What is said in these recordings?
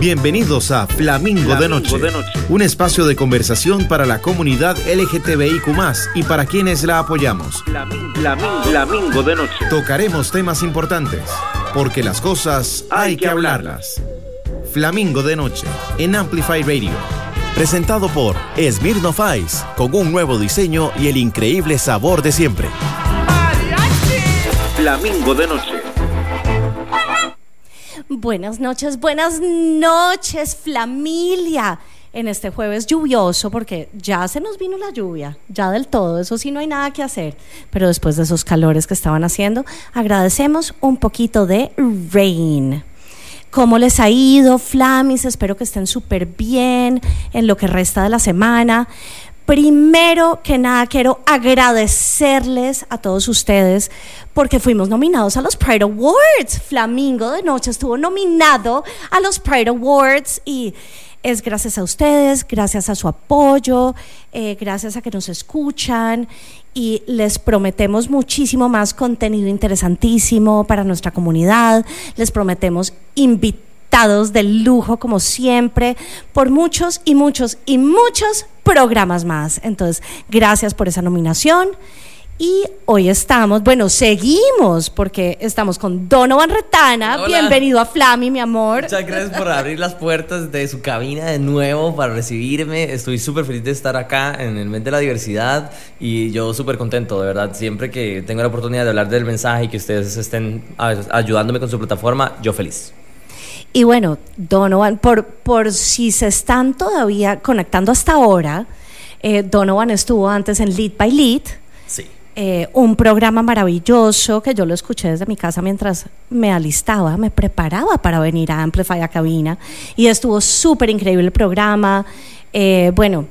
Bienvenidos a Flamingo, de, noche, un espacio de conversación para la comunidad LGTBIQ y para quienes la apoyamos. Flamingo, de Noche. Tocaremos temas importantes, porque las cosas hay, que hablarlas. Flamingo de Noche, en Amplify Radio. Presentado por Smirnoff Ice, con un nuevo diseño y el increíble sabor de siempre. Flamingo de Noche. Buenas noches, buenas noches, familia. En este jueves lluvioso, porque ya se nos vino la lluvia, ya del todo, eso sí no hay nada que hacer. Pero después de esos calores que estaban haciendo, agradecemos un poquito de rain. ¿Cómo les ha ido, Flamis? Espero que estén súper bien en lo que resta de la semana. Primero que nada, quiero agradecerles a todos ustedes porque fuimos nominados a los Pride Awards. Flamingo de Noche estuvo nominado a los Pride Awards y es gracias a ustedes, gracias a su apoyo, eh, gracias a que nos escuchan y les prometemos muchísimo más contenido interesantísimo para nuestra comunidad. Les prometemos invitar de lujo como siempre por muchos y muchos y muchos programas más. Entonces, gracias por esa nominación. Y hoy estamos, bueno, seguimos porque estamos con Donovan Retana. Bienvenido a Flami, mi amor. Muchas gracias por abrir las puertas de su cabina de nuevo para recibirme. Estoy súper feliz de estar acá en el mes de la diversidad y yo súper contento, de verdad. Siempre que tengo la oportunidad de hablar del mensaje y que ustedes estén ayudándome con su plataforma, yo feliz. Y bueno, Donovan, por, por si se están todavía conectando hasta ahora, eh, Donovan estuvo antes en Lead by Lead. Sí. Eh, un programa maravilloso que yo lo escuché desde mi casa mientras me alistaba, me preparaba para venir a Amplify a cabina y estuvo súper increíble el programa. Eh, bueno,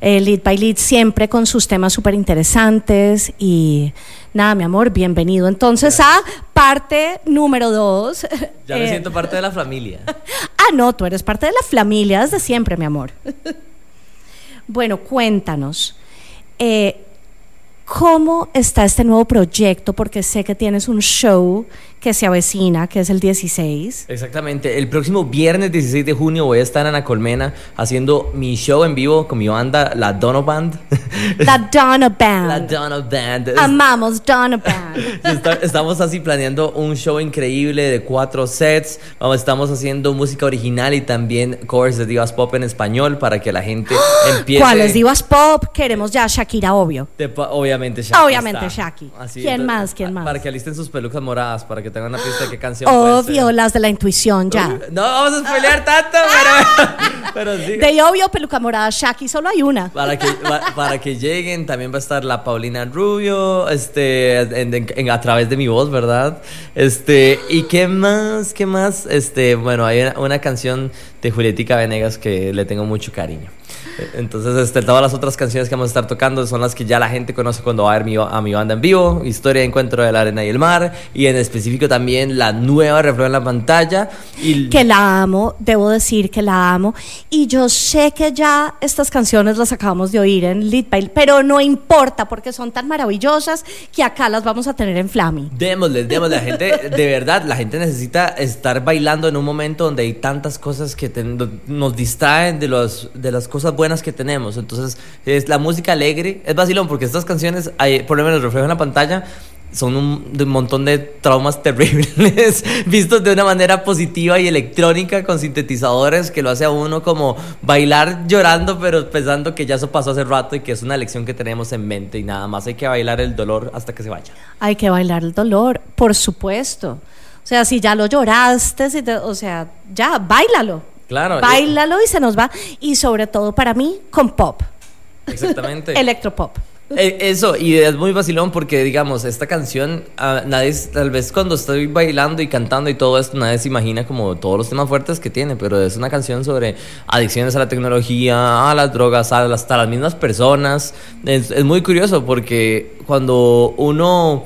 Lead by Lead siempre con sus temas súper interesantes y nada, mi amor, bienvenido entonces a parte número dos. Ya me eh, siento parte de la familia. ah, no, tú eres parte de la familia desde siempre, mi amor. bueno, cuéntanos. Eh, ¿Cómo está este nuevo proyecto? Porque sé que tienes un show que se avecina, que es el 16. Exactamente. El próximo viernes 16 de junio voy a estar en la Colmena haciendo mi show en vivo con mi banda, la Dono Band. La Dono Band. La Dono Band. Amamos Dono Band. Estamos así planeando un show increíble de cuatro sets. Estamos haciendo música original y también covers de divas pop en español para que la gente empiece. ¿Cuáles divas pop? Queremos ya Shakira, obvio. obviamente Shakira. Obviamente Shakira. ¿Quién más? ¿Quién más? Para que alisten sus pelucas moradas, para que tengan una pista de qué canción. Obvio, las de la intuición, ya. No vamos a spoilear tanto, pero, sí. De obvio, peluca morada, Shaki, solo hay una. Para que, para que lleguen, también va a estar la Paulina Rubio, este, a través de mi voz, ¿verdad? Este, y qué más, qué más, este, bueno, hay una, una canción de Julietica Venegas que le tengo mucho cariño. Entonces, este, todas las otras canciones que vamos a estar tocando son las que ya la gente conoce cuando va a ver mi, a mi banda en vivo, Historia de Encuentro de la Arena y el Mar, y en específico también la nueva reflejo en la pantalla. Y... Que la amo, debo decir que la amo, y yo sé que ya estas canciones las acabamos de oír en Lead pero no importa porque son tan maravillosas que acá las vamos a tener en Flammy. Démosle, démosle, la gente, de verdad, la gente necesita estar bailando en un momento donde hay tantas cosas que nos distraen de, los, de las cosas buenas que tenemos. Entonces, es la música alegre, es vacilón, porque estas canciones, hay, por lo menos reflejo en la pantalla, son un, montón de traumas terribles vistos de una manera positiva y electrónica con sintetizadores que lo hace a uno como bailar llorando pero pensando que ya eso pasó hace rato y que es una lección que tenemos en mente y nada más hay que bailar el dolor hasta que se vaya. Hay que bailar el dolor, por supuesto. O sea, si ya lo lloraste, o sea, ya, bailalo. Claro. Bailalo y se nos va. Y sobre todo para mí, con pop. Exactamente. Electropop. Eh, eso, y es muy vacilón porque, digamos, esta canción, ah, nadie, tal vez cuando estoy bailando y cantando y todo esto, nadie se imagina como todos los temas fuertes que tiene, pero es una canción sobre adicciones a la tecnología, a las drogas, a hasta las mismas personas. es muy curioso porque cuando uno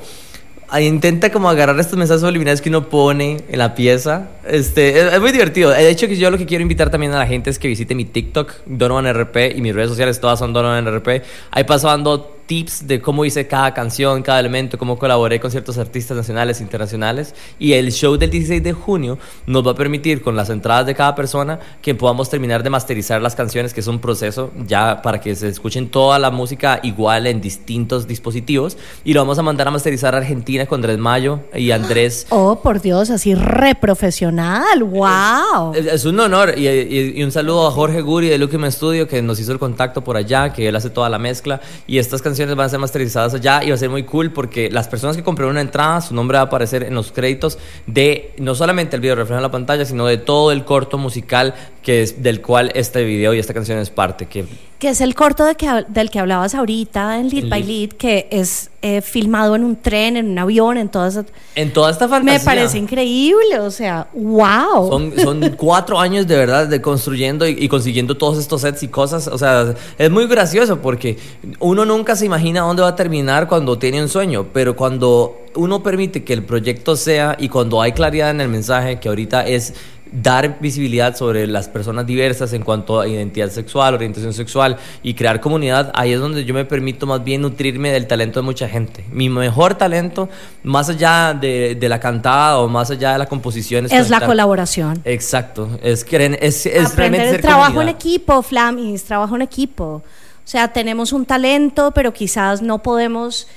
intenta como agarrar estos mensajes subliminales que uno pone en la pieza. Este, es, muy divertido. De hecho, yo lo que quiero invitar también a la gente es que visite mi TikTok, Donovan RP, y mis redes sociales todas son Donovan RP. Ahí pasando tips de cómo hice cada canción, cada elemento, cómo colaboré con ciertos artistas nacionales e internacionales. Y el show del 16 de junio nos va a permitir, con las entradas de cada persona, que podamos terminar de masterizar las canciones, que es un proceso ya para que se escuchen toda la música igual en distintos dispositivos. Y lo vamos a mandar a masterizar a Argentina con Andrés Mayo y Andrés. Oh, por Dios, así re profesional. ¡Wow! Es, es un honor y, y- y un saludo a Jorge Guri de Lucum Studio que nos hizo el contacto por allá, que él hace toda la mezcla y estas canciones van a ser masterizadas allá y va a ser muy cool porque las personas que compraron una entrada, su nombre va a aparecer en los créditos de no solamente el video reflejado en la pantalla, sino de todo el corto musical que es del cual este video y esta canción es parte. Que Que es el corto de que, hab- del que hablabas ahorita en Lead by Lead. Lead, que es eh, filmado en un tren, en un avión, en todas. en toda esta fantasía. Me parece increíble, o sea, wow. Son, son cuatro años de verdad de construyendo y, y consiguiendo todos estos sets y cosas. O sea, es muy gracioso porque uno nunca se imagina dónde va a terminar cuando tiene un sueño, pero cuando uno permite que el proyecto sea y cuando hay claridad en el mensaje, que ahorita es dar visibilidad sobre las personas diversas en cuanto a identidad sexual, orientación sexual y crear comunidad, ahí es donde yo me permito más bien nutrirme del talento de mucha gente. Mi mejor talento, más allá de, de la cantada o más allá de la composición, es la conectar- colaboración. Exacto, es, es, es Aprender realmente el ser trabajo en equipo, Flamis, trabajo en equipo. O sea, tenemos un talento, pero quizás no podemos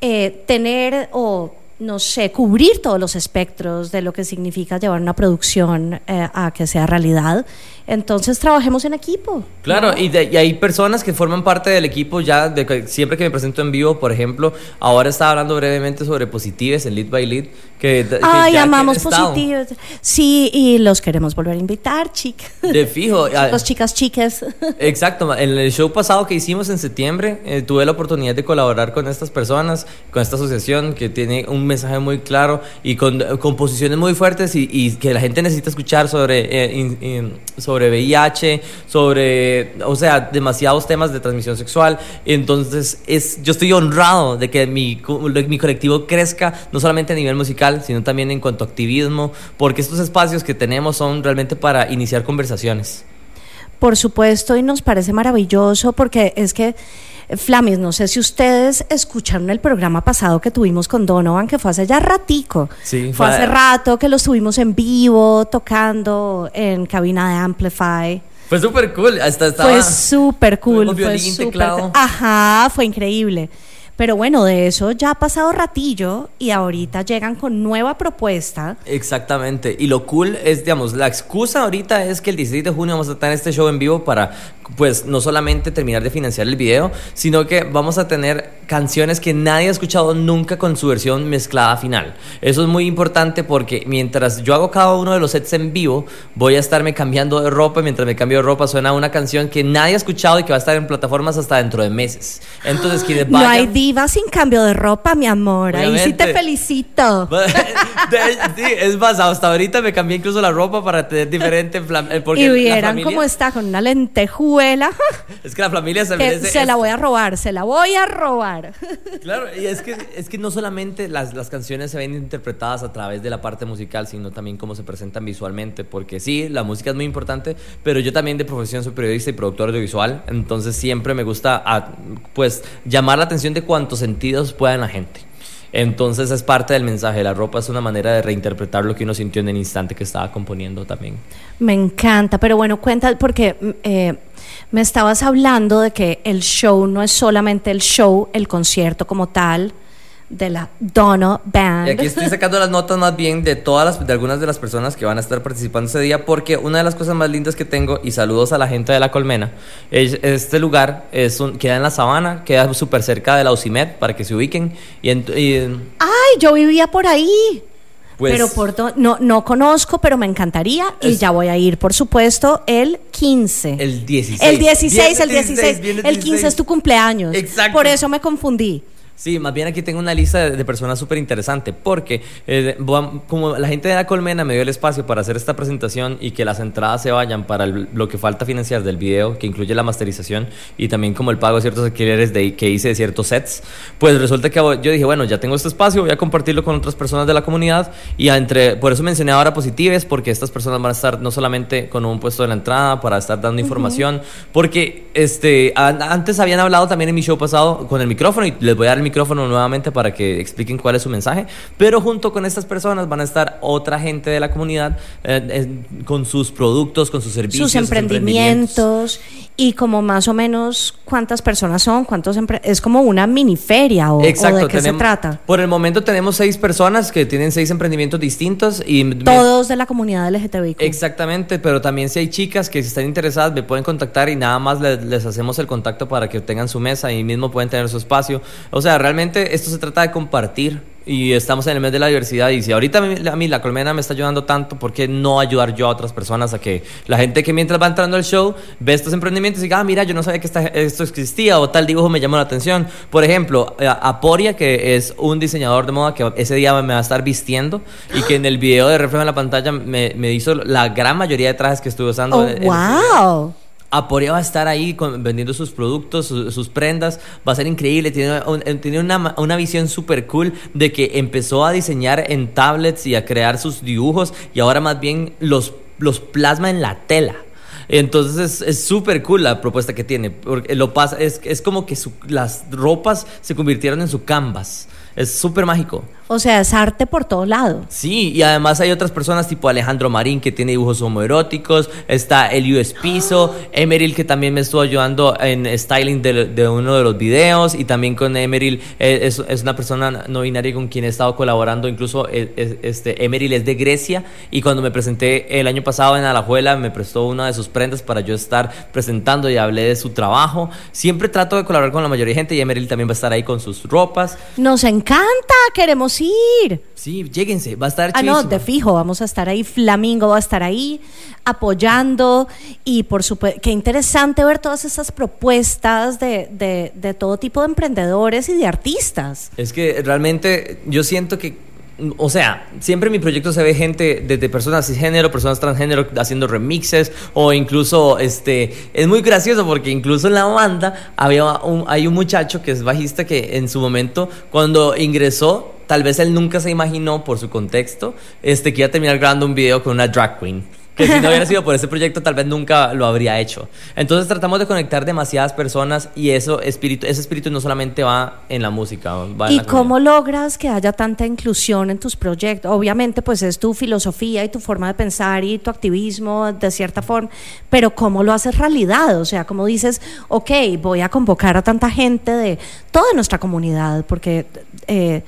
eh, tener o, no sé, cubrir todos los espectros de lo que significa llevar una producción eh, a que sea realidad. Entonces, trabajemos en equipo. Claro, y, de- y hay personas que forman parte del equipo ya, de que siempre que me presento en vivo, por ejemplo, ahora estaba hablando brevemente sobre Positives en Lead by Lead, que, que Ay, amamos positivos. Sí, y los queremos volver a invitar, chicas. De fijo. ah, Los chicas, chiques. Exacto, en el show pasado que hicimos en septiembre eh, tuve la oportunidad de colaborar con estas personas, con esta asociación que tiene un mensaje muy claro y con eh, composiciones muy fuertes y, y que la gente necesita escuchar sobre, eh, sobre VIH, sobre, o sea, demasiados temas de transmisión sexual. Entonces, es, yo estoy honrado de que mi, mi colectivo crezca, no solamente a nivel musical, sino también en cuanto a activismo, porque estos espacios que tenemos son realmente para iniciar conversaciones. Por supuesto, y nos parece maravilloso porque es que, Flamis, no sé si ustedes escucharon el programa pasado que tuvimos con Donovan, que fue hace ya ratico. Sí, fue fue- hace rato que lo estuvimos en vivo, tocando en cabina de Amplify. Fue súper cool. Hasta estaba. Fue súper cool. Tuvimos Fue violín, súper- teclado. Ajá, fue increíble. Pero bueno, de eso ya ha pasado ratillo y ahorita llegan con nueva propuesta. Exactamente. Y lo cool es, digamos, la excusa ahorita es que el 16 de junio vamos a tener este show en vivo para, pues, no solamente terminar de financiar el video, sino que vamos a tener canciones que nadie ha escuchado nunca con su versión mezclada final. Eso es muy importante porque mientras yo hago cada uno de los sets en vivo, voy a estarme cambiando de ropa. Mientras me cambio de ropa, suena una canción que nadie ha escuchado y que va a estar en plataformas hasta dentro de meses. Entonces, quienes No vayan... hay diva sin cambio de ropa, mi amor. Ahí sí te felicito. Es más, hasta ahorita me cambié incluso la ropa para tener diferente eh, porque y vieran cómo está con una lentejuela. Es que la familia se merece se la voy a robar, se la voy a robar. Claro, y es que, es que no solamente las, las canciones se ven interpretadas a través de la parte musical, sino también cómo se presentan visualmente, porque sí, la música es muy importante, pero yo también de profesión soy periodista y productor audiovisual, entonces siempre me gusta ah, pues llamar la atención de cuántos sentidos pueda la gente. Entonces es parte del mensaje, la ropa es una manera de reinterpretar lo que uno sintió en el instante que estaba componiendo también. Me encanta, pero bueno, cuenta, porque eh, me estabas hablando de que el show no es solamente el show, el concierto como tal de la Dono Band. Y aquí estoy sacando las notas más bien de todas las, de algunas de las personas que van a estar participando ese día, porque una de las cosas más lindas que tengo, y saludos a la gente de la Colmena, es, este lugar es un- queda en la sabana, queda súper cerca de la UCIMED, para que se ubiquen. Y, en- y, Ay, yo vivía por ahí. Pues, pero por no, no conozco, pero me encantaría y Es- ya voy a ir, por supuesto, el 15. el 16. El 16, el Viernes 16. viernes El 15 es tu cumpleaños. Exacto. Por eso me confundí. Sí, más bien aquí tengo una lista de, de personas súper interesante porque eh, a- como la gente de la colmena me dio el espacio para hacer esta presentación y que las entradas se vayan para el- lo que falta financiar del video, que incluye la masterización y también como el pago de ciertos alquileres de, que hice de ciertos sets, pues resulta que yo dije, bueno, ya tengo este espacio, voy a compartirlo con otras personas de la comunidad y a entre, por eso mencioné ahora positives, porque estas personas van a estar no solamente con un puesto de la entrada para estar dando información, porque este, an- antes habían hablado también en mi show pasado con el micrófono y les voy a dar el micrófono nuevamente para que expliquen cuál es su mensaje, pero junto con estas personas van a estar otra gente de la comunidad eh, eh, con sus productos, con sus servicios, sus emprendimientos y como más o menos cuántas personas son, cuántos es como una mini feria o, o Exacto, de qué se trata. Por el momento tenemos seis personas que tienen seis emprendimientos distintos y me- Todos de la comunidad LGTBIQ. Exactamente, pero también si hay chicas que si están interesadas me pueden contactar y nada más les, les hacemos el contacto para que tengan su mesa y mismo pueden tener su espacio. O sea, realmente esto se trata de compartir y estamos en el mes de la diversidad y si ahorita a mí, a mí la colmena me está ayudando tanto, ¿por qué no ayudar yo a otras personas a que la gente que mientras va entrando al show ve estos emprendimientos y diga, ah, mira, yo no sabía que esta- esto existía o tal dibujo me llamó la atención? Por ejemplo, eh, Aporia, que es un diseñador de moda que ese día me va a estar vistiendo y que en el video de reflejo en la pantalla me, me hizo la gran mayoría de trajes que estuve usando. Oh, en- en wow. Aporia va a estar ahí vendiendo sus productos, su- sus prendas, va a ser increíble, tiene, eh, tiene una, una visión súper cool de que empezó a diseñar en tablets y a crear sus dibujos y ahora más bien los, los plasma en la tela. Entonces es- súper cool la propuesta que tiene, porque lo pasa, es, es como que las ropas se convirtieron en su canvas, es súper mágico. O sea, es arte por todo lado. Sí, y además hay otras personas tipo Alejandro Marín que tiene dibujos homoeróticos, está Eliu Espizo, Emeril que también me estuvo ayudando en styling de, de uno de los videos y también con Emeril eh, es, es una persona no binaria con quien he estado colaborando, incluso eh, es- este Emeril es de Grecia y cuando me presenté el año pasado en Alajuela me prestó una de sus prendas para yo estar presentando y hablé de su trabajo. Siempre trato de colaborar con la mayoría de gente y Emeril también va a estar ahí con sus ropas. Nos encanta, queremos ir. Sí, lléguense, va a estar Ah, no, de fijo, vamos a estar ahí, Flamingo va a estar ahí apoyando y por supuesto, qué interesante ver todas esas propuestas de, de, de todo tipo de emprendedores y de artistas. Es que realmente yo siento que, o sea, siempre en mi proyecto se ve gente desde personas cisgénero, personas transgénero haciendo remixes o incluso, este, es muy gracioso porque incluso en la banda había un, hay un muchacho que es bajista que en su momento cuando ingresó, tal vez él nunca se imaginó por su contexto, este, que iba a terminar grabando un video con una drag queen. Que si no hubiera sido por ese proyecto, tal vez nunca lo habría hecho. Entonces tratamos de conectar demasiadas personas y eso espíritu, ese espíritu no solamente va en la música, va en ¿Y comunidad. cómo logras que haya tanta inclusión en tus proyectos? Obviamente, pues es tu filosofía y tu forma de pensar y tu activismo de cierta forma, pero ¿cómo lo haces realidad? O sea, ¿cómo dices, ok, voy a convocar a tanta gente de toda nuestra comunidad? Porque eh,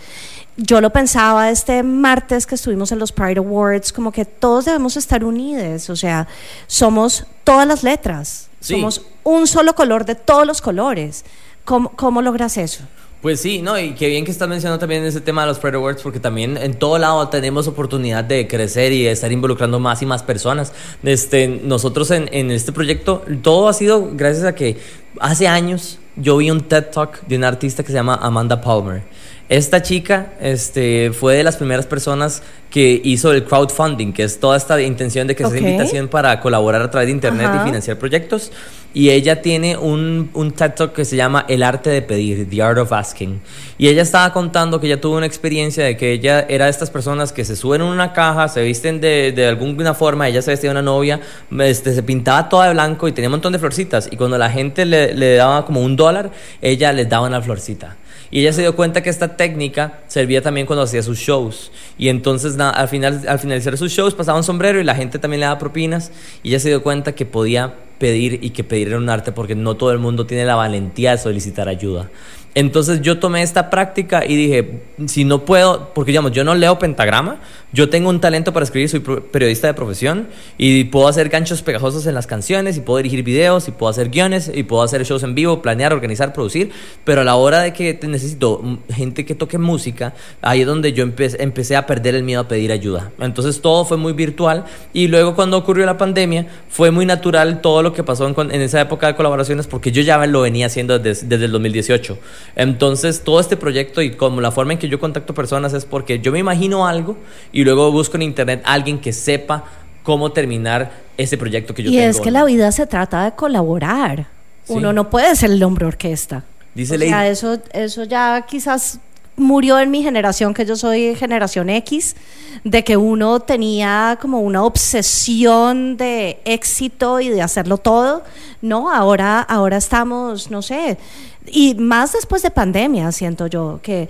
yo lo pensaba este martes que estuvimos en los Pride Awards, como que todos debemos estar unidos, o sea, somos todas las letras, Sí. somos un solo color de todos los colores. ¿Cómo, cómo logras eso? Pues sí, no, y qué bien que estás mencionando también ese tema de los Pride Awards, porque también en todo lado tenemos oportunidad de crecer y de estar involucrando más y más personas. Este, nosotros en, en este proyecto, todo ha sido gracias a que hace años yo vi un TED Talk de una artista que se llama Amanda Palmer. Esta chica este, fue de las primeras personas que hizo el crowdfunding, que es toda esta intención de que Ok. se invitación para colaborar a través de internet Ajá. y financiar proyectos. Y ella tiene un, un TED Talk que se llama El arte de pedir, The Art of Asking. Y ella estaba contando que ella tuvo una experiencia de que ella era de estas personas que se suben en una caja, se visten de, de alguna forma, ella se vestía de una novia, este, se pintaba toda de blanco y tenía un montón de florcitas. Y cuando la gente le, le daba como un dólar, ella les daba una florcita. Y ella se dio cuenta que esta técnica servía también cuando hacía sus shows. Y entonces al, final, al finalizar sus shows pasaba un sombrero y la gente también le daba propinas. Y ella se dio cuenta que podía pedir y que pedir era un arte porque no todo el mundo tiene la valentía de solicitar ayuda. Entonces yo tomé esta práctica y dije, si no puedo, porque yo no leo pentagrama, yo tengo un talento para escribir, soy periodista de profesión y puedo hacer ganchos pegajosos en las canciones y puedo dirigir videos y puedo hacer guiones y puedo hacer shows en vivo, planear, organizar, producir, pero a la hora de que necesito gente que toque música, ahí es donde yo empecé, empecé a perder el miedo a pedir ayuda. Entonces todo fue muy virtual y luego cuando ocurrió la pandemia fue muy natural todo lo que pasó en, en esa época de colaboraciones porque yo ya lo venía haciendo desde, desde el 2018. Entonces, todo este proyecto y como la forma en que yo contacto personas es porque yo me imagino algo y luego busco en internet a alguien que sepa cómo terminar ese proyecto que yo y tengo. es que la vida se trata de colaborar. Sí. Uno no puede ser el hombre orquesta. Dice o sea, eso, eso ya quizás murió en mi generación, que yo soy generación X, de que uno tenía como una obsesión de éxito y de hacerlo todo. No, ahora, ahora estamos, no sé, y más después de pandemia, siento yo, que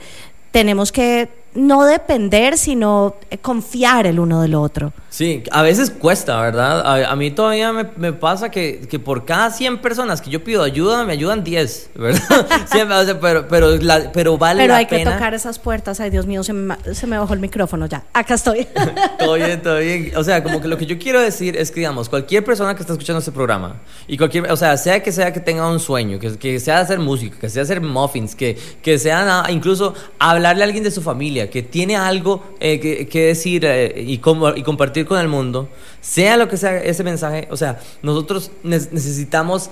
tenemos que no depender, sino confiar el uno del otro. Sí, a veces cuesta, ¿verdad? A, a mí todavía me, me pasa que, que por cada 100 personas que yo pido ayuda, me ayudan 10, ¿verdad? Siempre, o sea, pero, pero, la- pero vale Pero la hay que pena. tocar esas puertas. Ay, Dios mío, se me, se me bajó el micrófono ya. Acá estoy. Todo bien, todo bien. O sea, como que lo que yo quiero decir es que, digamos, cualquier persona que está escuchando este programa, y cualquier, o sea, sea que sea que tenga un sueño, que, que sea hacer música, que sea hacer muffins, que, que sea nada- incluso hablarle a alguien de su familia, que tiene algo eh, que, que decir eh, y, como- y compartir con el mundo, sea lo que sea ese mensaje, o sea, nosotros ne- necesitamos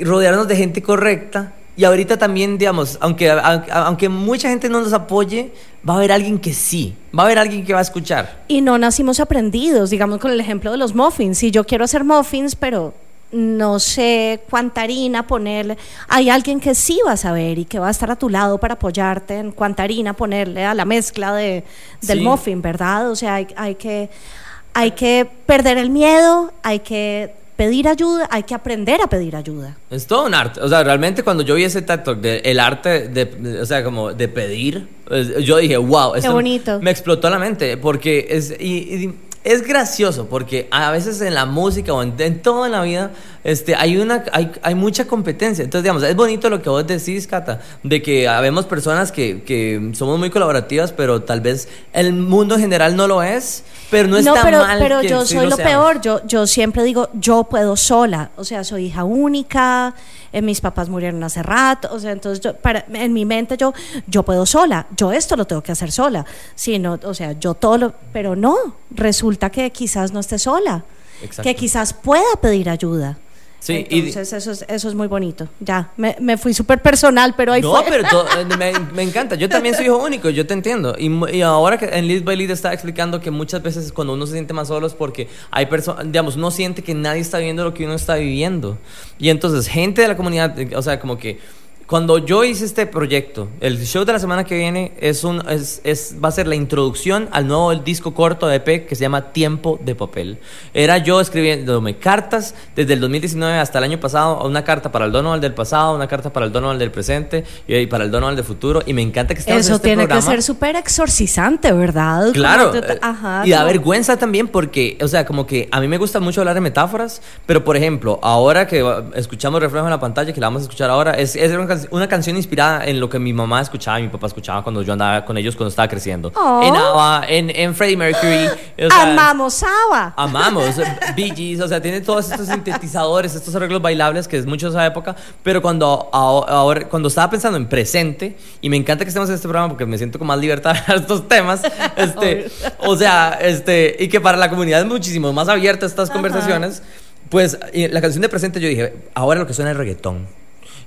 rodearnos de gente correcta. Y ahorita también, digamos, aunque, aunque mucha gente no nos apoye, va a haber alguien que sí, va a haber alguien que va a escuchar. Y no nacimos aprendidos, digamos con el ejemplo de los muffins. Si yo quiero hacer muffins, pero no sé cuánta harina ponerle, hay alguien que sí va a saber y que va a estar a tu lado para apoyarte en cuánta harina ponerle a la mezcla de, del Sí. muffin, ¿verdad? O sea, hay, hay que, hay que perder el miedo, hay que pedir ayuda, hay que aprender a pedir ayuda. Es todo un arte. O sea, realmente cuando yo vi ese Talk de el arte de, de- o sea, como de pedir, yo dije, wow, esto bonito. Me explotó la mente porque es y, y es gracioso porque a veces en la música o en, en toda la vida este hay una hay, hay mucha competencia. Entonces, digamos, es bonito lo que vos decís, Cata, de que habemos personas que, que somos muy colaborativas, pero tal vez el mundo en general no lo es, pero no está pero, mal pero que yo sí soy lo seamos. peor. Yo, yo siempre digo, yo puedo sola. O sea, soy hija única, eh, mis papás murieron hace rato. O sea, entonces yo, para, en mi mente yo, yo puedo sola. Yo esto lo tengo que hacer sola. Si no, o sea, yo todo lo. Pero no, resulta que quizás no esté sola. Exacto. Que quizás pueda pedir ayuda. Sí, y- Entonces, eso, es, eso es muy bonito. Ya, me, me fui súper personal, pero ahí no, fue. pero me, me encanta. Yo también soy hijo único, yo te entiendo. Y, y ahora que en Lead by Lead está explicando que muchas veces cuando uno se siente más solo es porque hay personas, digamos, uno siente que nadie está viviendo lo que uno está viviendo. Y entonces, gente de la comunidad, eh, o sea, como que cuando yo hice este proyecto, el show de la semana que viene es un, es, es- va a ser la introducción al nuevo disco corto de EP que se llama Tiempo de Papel. Era yo escribiéndome cartas desde el 2019 hasta el año pasado, una carta para el Donald del pasado, una carta para el Donald del presente y para el Donald del futuro. Y me encanta que estemos en Eso este tiene programa. que ser súper exorcizante, ¿verdad? Claro, te- ajá, y da como- vergüenza también porque, o sea, como que a mí me gusta mucho hablar de metáforas, pero por ejemplo, ahora que escuchamos reflejo en la pantalla, que la vamos a escuchar ahora, es, es una, can- una canción inspirada en lo que mi mamá escuchaba y mi papá escuchaba cuando yo andaba con ellos cuando estaba creciendo. Oh. En ABBA, en, en Freddie Mercury. o sea, Amamos Ava. Amamos Bee Gees, o sea, tiene todos estos sintetizadores, estos arreglos bailables que es mucho de esa época, pero cuando aho- ahora cuando estaba pensando en presente y me encanta que estemos en este programa porque me siento con más libertad a estos temas, este, o sea, este y que para la comunidad es muchísimo más abierta estas conversaciones, pues la canción de presente yo dije, ahora lo que suena es reggaetón.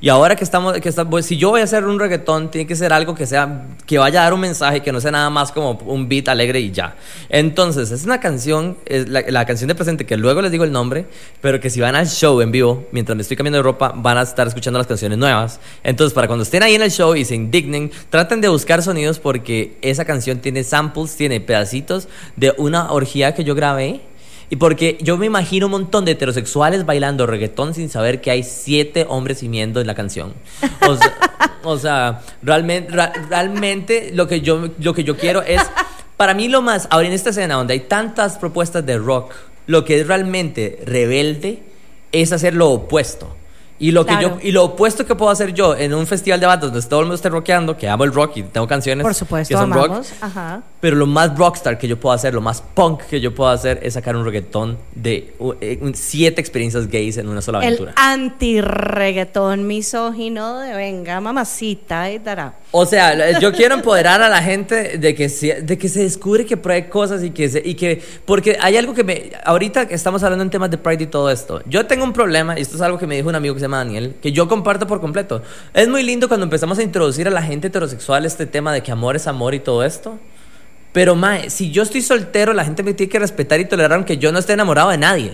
Y ahora que estamos, que pues, si yo voy a hacer un reggaetón, tiene que ser algo que sea, que vaya a dar un mensaje, que no sea nada más como un beat alegre y ya. Entonces, es una canción, es la, la canción de presente, que luego les digo el nombre, pero que si van al show en vivo, mientras me estoy cambiando de ropa, van a estar escuchando las canciones nuevas. Entonces, para cuando estén ahí en el show y se indignen, traten de buscar sonidos porque esa canción tiene samples, tiene pedacitos de una orgía que yo grabé. Y porque yo me imagino un montón de heterosexuales bailando reggaetón sin saber que hay siete hombres gimiendo en la canción. O sea, o sea, realmente, realmente lo que, yo, lo que yo quiero es, para mí lo más, ahora en esta escena donde hay tantas propuestas de rock, lo que es realmente rebelde es hacer lo opuesto. Y lo, que Claro. yo, y lo opuesto que puedo hacer yo en un festival de bandas donde todo el mundo esté rockeando, que amo el rock y tengo canciones Por supuesto, que son rock, amamos. Ajá. pero lo más rockstar que yo puedo hacer, lo más punk que yo puedo hacer es sacar un reggaetón de uh, siete experiencias gays en una sola El aventura. anti-reggaetón misógino de venga, mamacita y dará. O sea, yo quiero empoderar a la gente de que se, de que se descubre que pruebe cosas y que, se, y que... Porque hay algo que me... Ahorita que estamos hablando en temas de Pride y todo esto, yo tengo un problema, y esto es algo que me dijo un amigo que se llama Daniel, que yo comparto por completo. Es muy lindo cuando empezamos a introducir a la gente heterosexual este tema de que amor es amor y todo esto. Pero, mae, si yo estoy soltero, la gente me tiene que respetar y tolerar aunque yo no esté enamorado de nadie.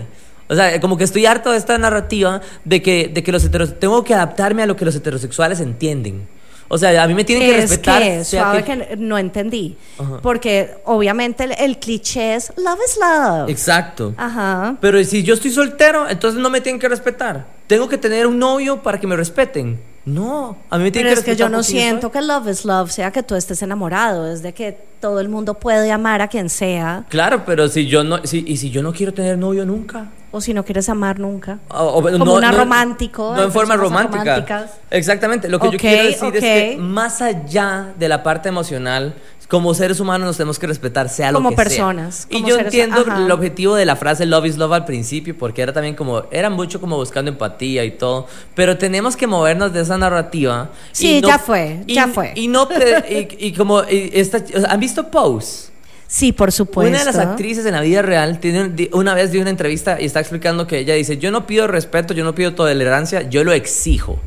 O sea, como que estoy harto de esta narrativa de que, de que los heteros... Tengo que adaptarme a lo que los heterosexuales entienden. O sea, a mí me tienen que es respetar. que, suave que- que no entendí. Ajá. Porque obviamente el, el cliché es love is love. Exacto. Ajá. Pero si yo estoy soltero, entonces no me tienen que respetar. Tengo que tener un novio para que me respeten. No, a mí me tienen Pero que es que yo no siento que love is love sea que tú estés enamorado, es de que todo el mundo puede amar a quien sea, Claro, pero si yo no, si, y si yo no quiero tener novio nunca. O si no quieres amar nunca. O- o- Como no, una no- romántico, No en forma romántica. románticas. Exactamente. Lo que yo quiero decir es que más allá de la parte emocional, como seres humanos nos tenemos que respetar, sea lo Como que sea. personas, Y como yo entiendo ajá. el objetivo de la frase love is love al principio, porque era también como, era mucho como buscando empatía y todo. Pero tenemos que movernos de esa narrativa. Sí, ya fue, y- ya fue. Y no, y, y como, esta, ¿han visto Pose? Sí, por supuesto. Una de las actrices en la vida real tiene, una vez dio una entrevista y está explicando que ella dice, yo no pido respeto, yo no pido tolerancia, yo lo exijo.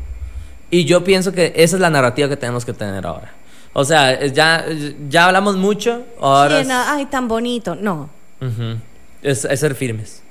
Y yo pienso que esa es la narrativa que tenemos que tener ahora. O sea, ya, ya hablamos mucho, ahora Sí, es, no, ay, tan bonito. No. Es ser firmes.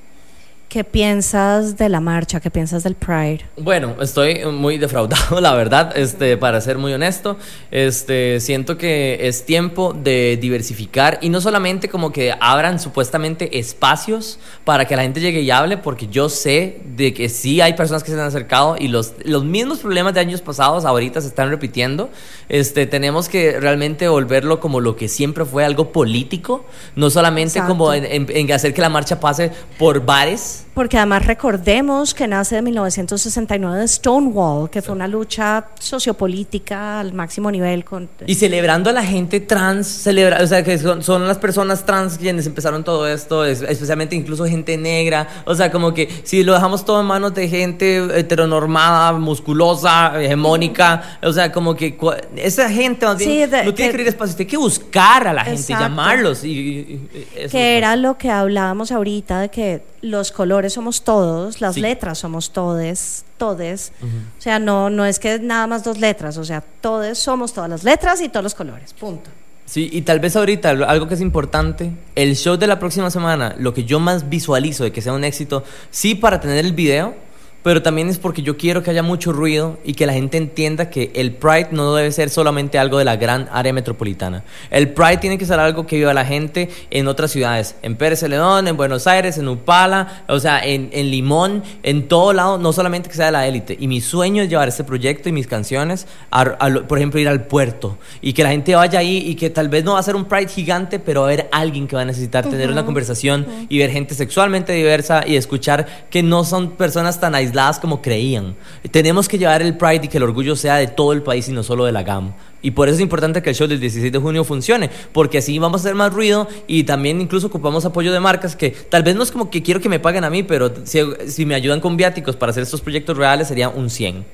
¿Qué piensas de la marcha? ¿Qué piensas del Pride? Bueno, estoy muy defraudado, la verdad, este, para ser muy honesto. Este, siento que es tiempo de diversificar y no solamente como que abran supuestamente espacios para que la gente llegue y hable, porque yo sé de que sí hay personas que se han acercado y los, los mismos problemas de años pasados ahorita se están repitiendo. Este, tenemos que realmente volverlo como lo que siempre fue algo político, no solamente Exacto. como en, en- en hacer que la marcha pase por bares. Porque además recordemos que nace de 1969 de Stonewall, que fue una lucha sociopolítica al máximo nivel con Y celebrando a la gente trans, celebra, o sea, que son, son las personas trans quienes empezaron todo esto, es- especialmente incluso gente negra. O sea, como que si lo dejamos todo en manos de gente heteronormada, musculosa, hegemónica, o sea, como que esa gente más bien Sí, de- no tiene que- que abrir espacio, tiene que buscar a la gente, Exacto. llamarlos. Y, y- y- eso que era lo que hablábamos ahorita de que los colores somos todos, las Sí. letras somos todes, todes. O sea, no, no es que nada más dos letras, o sea, todos somos todas las letras y todos los colores, punto. Sí, y tal vez ahorita algo que es importante, el show de la próxima semana, lo que yo más visualizo de que sea un éxito, sí para tener el video, pero también es porque yo quiero que haya mucho ruido y que la gente entienda que el Pride no debe ser solamente algo de la gran área metropolitana. El Pride tiene que ser algo que viva la gente en otras ciudades, en Pérez Celedón, en Buenos Aires, en Upala, o sea, en, en Limón, en todo lado, no solamente que sea de la élite. Y mi sueño es llevar este proyecto y mis canciones, a, a lo- por ejemplo, ir al puerto y que la gente vaya ahí y que tal vez no va a ser un Pride gigante, pero va a haber alguien que va a necesitar tener una conversación y ver gente sexualmente diversa y escuchar que no son personas tan aisladas como creían. Tenemos que llevar el Pride y que el orgullo sea de todo el país y no solo de la GAM. Y por eso es importante que el show del 16 de junio funcione, porque así vamos a hacer más ruido y también incluso ocupamos apoyo de marcas que tal vez no es como que quiero que me paguen a mí, pero si, si me ayudan con viáticos para hacer estos proyectos reales sería un 100.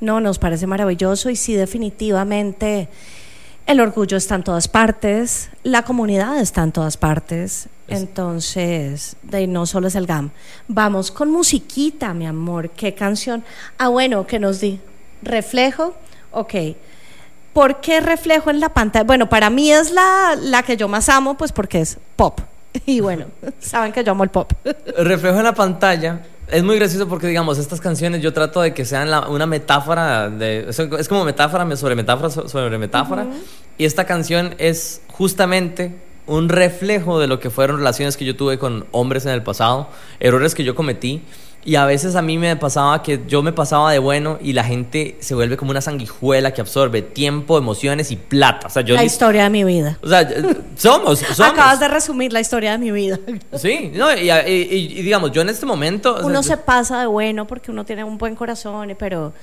No, nos parece maravilloso y sí, definitivamente el orgullo está en todas partes, la comunidad está en todas partes, Es- entonces, de no solo es el GAM. Vamos con musiquita, mi amor, ¿qué canción? Ah, bueno, que nos di reflejo, ok. ¿Por qué reflejo en la pantalla? Bueno, para mí es la, la que yo más amo, pues porque es pop. Y bueno, saben que yo amo el pop. reflejo en la pantalla es muy gracioso porque, digamos, estas canciones yo trato de que sean la- una metáfora, de, es, como metáfora me- sobre metáfora so- sobre metáfora. Y esta canción es justamente un reflejo de lo que fueron relaciones que yo tuve con hombres en el pasado, errores que yo cometí. Y a veces a mí me pasaba que yo me pasaba de bueno y la gente se vuelve como una sanguijuela que absorbe tiempo, emociones y plata. O sea, yo la historia de mi vida. o sea, somos, somos. Acabas de resumir la historia de mi vida. Sí, no, y, y- y- digamos, yo en este momento... o sea, Uno se pasa de bueno porque uno tiene un buen corazón, pero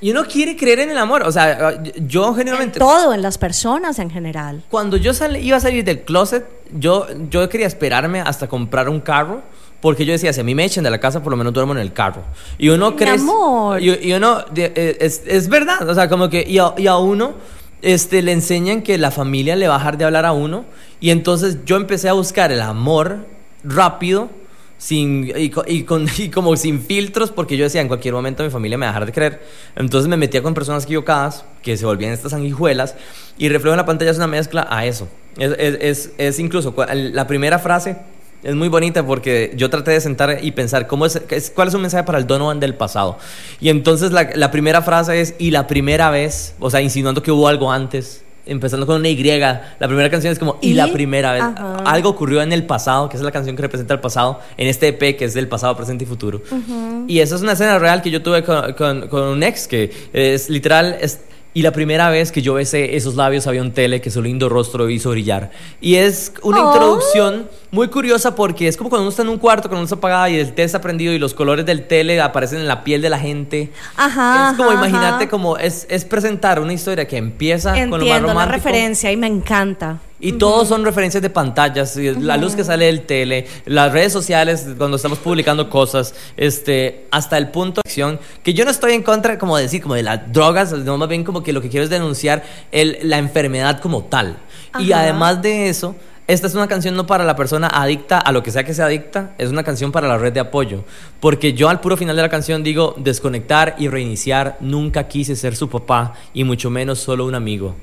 Y uno quiere creer en el amor. O sea, yo genuinamente. todo en las personas en general. Cuando yo sal- iba a salir del closet, yo, yo quería esperarme hasta comprar un carro. porque yo decía, si a mí me echen de la casa, por lo menos duermo en el carro. Y uno cree... amor. Y, y uno... eh, es, es verdad, o sea, como que... Y a, y a uno este, le enseñan que la familia le va a dejar de hablar a uno. Y entonces yo empecé a buscar el amor rápido. Sin, y, co- y con, y como sin filtros, porque yo decía, en cualquier momento mi familia me va dejar de creer. Entonces me metía con personas equivocadas, que se volvían estas sanguijuelas, y Reflejo en la pantalla es una mezcla a eso. Es, es, es, incluso, la primera frase es muy bonita porque yo traté de sentar y pensar cómo es- cuál es un mensaje para el Donovan del pasado. Y entonces la, la primera frase es, y la primera vez, o sea, insinuando que hubo algo antes, empezando con una Y. La primera canción es como, y, ¿Y? la primera vez. Ajá. Algo ocurrió en el pasado, que es la canción que representa el pasado, en este EP que es del pasado, presente y futuro. Y esa es una escena real que yo tuve con, con- con un ex, que es literal... Es, y la primera vez que yo besé esos labios había un tele que su lindo rostro hizo brillar. Y es una Oh. introducción muy curiosa porque es como cuando uno está en un cuarto, cuando uno está apagado y el tele está prendido y los colores del tele aparecen en la piel de la gente. Ajá, Es como ajá. como es, es presentar una historia que empieza con lo más Entiendo la romántico. referencia y me encanta. Y todos son referencias de pantallas, la luz que sale del tele, las redes sociales cuando estamos publicando cosas, este, hasta el punto de acción, que yo no estoy en contra, como de decir, como de las drogas, no más bien como que lo que quiero es denunciar el, la enfermedad como tal. Y además de eso, esta es una canción no para la persona adicta a lo que sea que sea adicta, es una canción para la red de apoyo. Porque yo al puro final de la canción digo, desconectar y reiniciar, nunca quise ser su papá y mucho menos solo un amigo.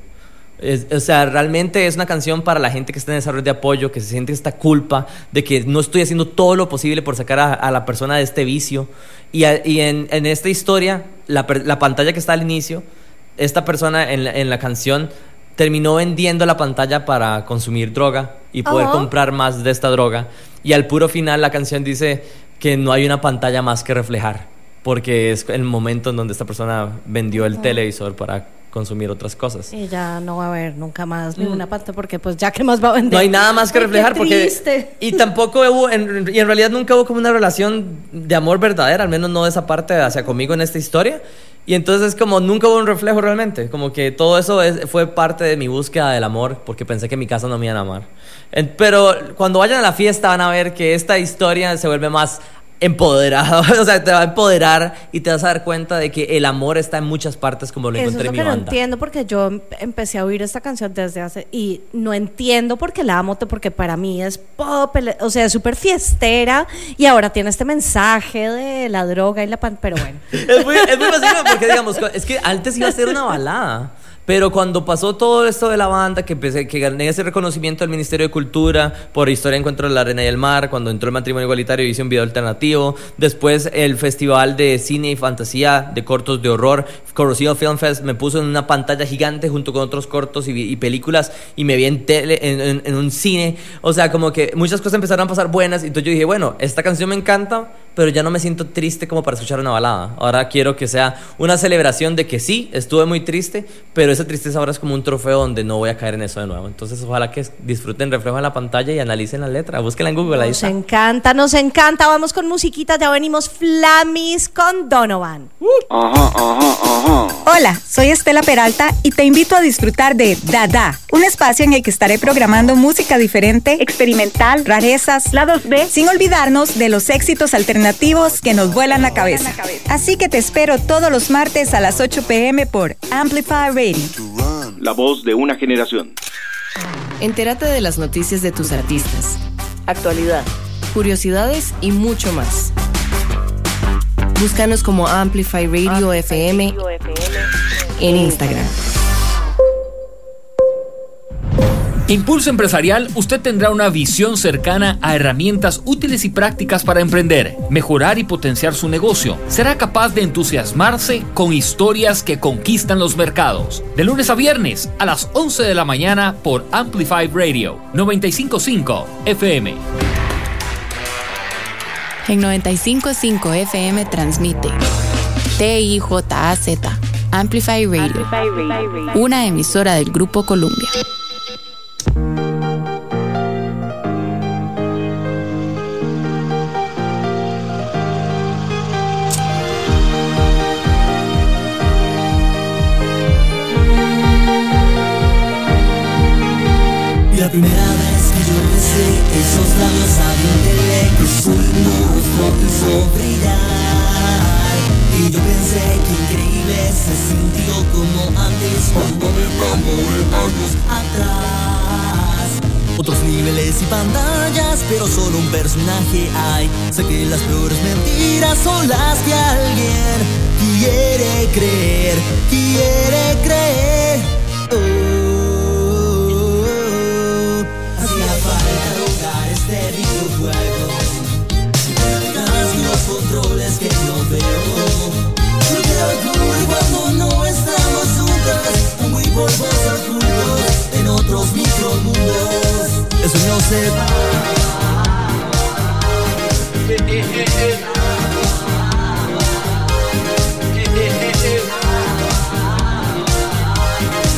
Es- o sea, realmente es una canción para la gente que está en esa red de apoyo, que se siente esta culpa de que no estoy haciendo todo lo posible por sacar a, a la persona de este vicio. Y, a- y en, en esta historia, la, pantalla que está al inicio, esta persona en la, en la canción terminó vendiendo la pantalla para consumir droga y poder comprar más de esta droga. Y al puro final la canción dice que no hay una pantalla más que reflejar, porque es el momento en donde esta persona vendió el televisor para consumir otras cosas. Y ya no va a haber nunca más ni una pantalla porque pues ya que más va a vender. Mm. No hay nada más que Ay, reflejar porque triste. y tampoco hubo en, y en realidad nunca hubo como una relación de amor verdadera, al menos no de esa parte hacia conmigo en esta historia. Y entonces es como nunca hubo un reflejo realmente, como que todo eso es- fue parte de mi búsqueda del amor porque pensé que en mi casa no me iban a amar. Pero cuando vayan a la fiesta van a ver que esta historia se vuelve más empoderada, o sea, te va a empoderar y te vas a dar cuenta de que el amor está en muchas partes como lo Eso es encontré lo en mi que no banda. entiendo porque yo em- empecé a oír esta canción desde hace y no entiendo por qué la amo porque para mí es pop, o sea, es súper fiestera y ahora tiene este mensaje de la droga y la pan, pero bueno. Es muy, es muy porque, digamos, es que antes iba a ser una balada. Pero cuando pasó todo esto de la banda, que empecé, que gané ese reconocimiento del Ministerio de Cultura por Historia Encuentro de la Arena y el Mar, cuando entró el matrimonio igualitario hice un video alternativo, después el Festival de Cine y Fantasía de Cortos de Horror, Corrosivo Film Fest, me puso en una pantalla gigante junto con otros cortos y, y películas y me vi en, tele, en, en- en un cine, o sea, como que muchas cosas empezaron a pasar buenas y entonces yo dije, bueno, esta canción me encanta, pero ya no me siento triste como para escuchar una balada. Ahora quiero que sea una celebración de que sí, estuve muy triste, pero esa tristeza ahora es como un trofeo donde no voy a caer en eso de nuevo. Entonces, ojalá que disfruten reflejo en la pantalla y analicen la letra. Búsquenla en Google, ahí Nos está. encanta, nos encanta. Vamos con musiquita, ya venimos Flamis con Donovan. Ajá, ajá, ajá. Hola, soy Estela Peralta y te invito a disfrutar de Dada, un espacio en el que estaré programando música diferente, experimental, rarezas, lados B, sin olvidarnos de los éxitos alternativos que nos vuelan la cabeza. Así que te espero todos los martes a las 8 pm por Amplify Radio. La voz de una generación. Entérate de las noticias de tus artistas, actualidad, curiosidades y mucho más. Búscanos como Amplify Radio FM en Instagram. Impulso Empresarial, usted tendrá una visión cercana a herramientas útiles y prácticas para emprender, mejorar y potenciar su negocio. Será capaz de entusiasmarse con historias que conquistan los mercados. De lunes a viernes a las 11 de la mañana por Amplify Radio 955 FM. En 955 FM transmite TIJAZ Amplify Radio, una emisora del Grupo Columbia. Atrás. Otros niveles y pantallas, pero solo un personaje hay. Sé que las peores mentiras son las que alguien quiere creer, quiere creer. Va.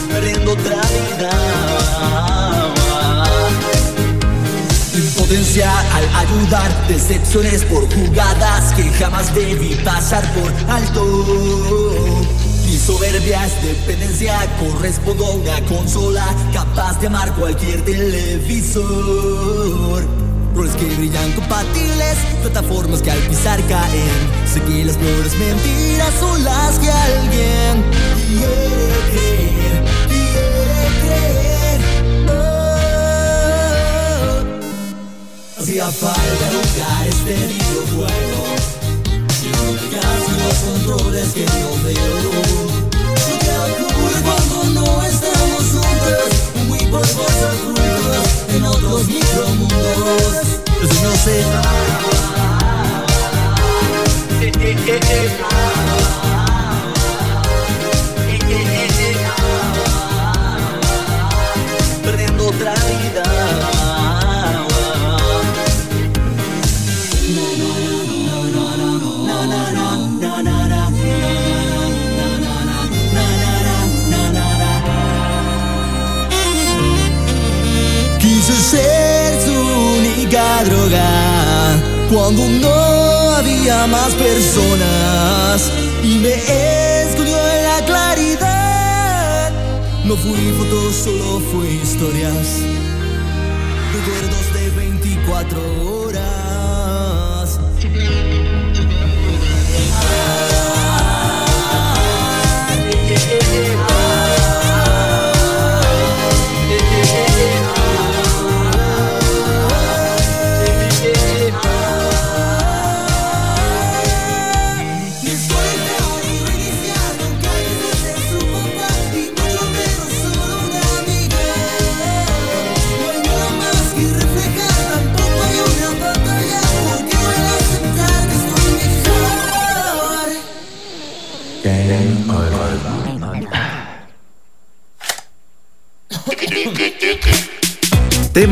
Perdiendo otra vida. Impotencia al ayudar, decepciones por jugadas que jamás debí pasar por alto. Soberbia es dependencia, correspondo a una consola capaz de amar cualquier televisor. Roles que brillan compatibles, plataformas que al pisar caen. Sé que las peores mentiras son las que alguien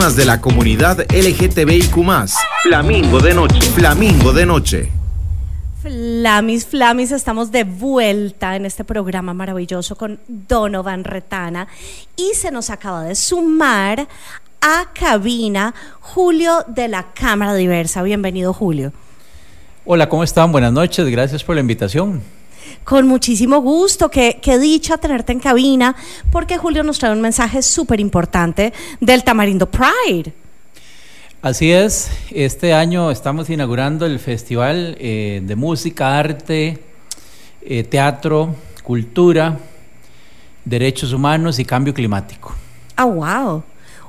Temas de la comunidad LGTBIQ. Flamingo de noche. Flamingo de noche. Flamis, Flamis, estamos de vuelta en este programa maravilloso con Donovan Retana y se nos acaba de sumar a cabina Julio de la Cámara Diversa. Bienvenido, Julio. Hola, ¿cómo están? Buenas noches, gracias por la invitación. Con muchísimo gusto, qué, qué dicha tenerte en cabina, porque Julio nos trae un mensaje súper importante del Tamarindo Pride. Así es, este año estamos inaugurando el Festival eh, de Música, Arte, eh, Teatro, Cultura, Derechos Humanos y Cambio Climático. Ah, wow.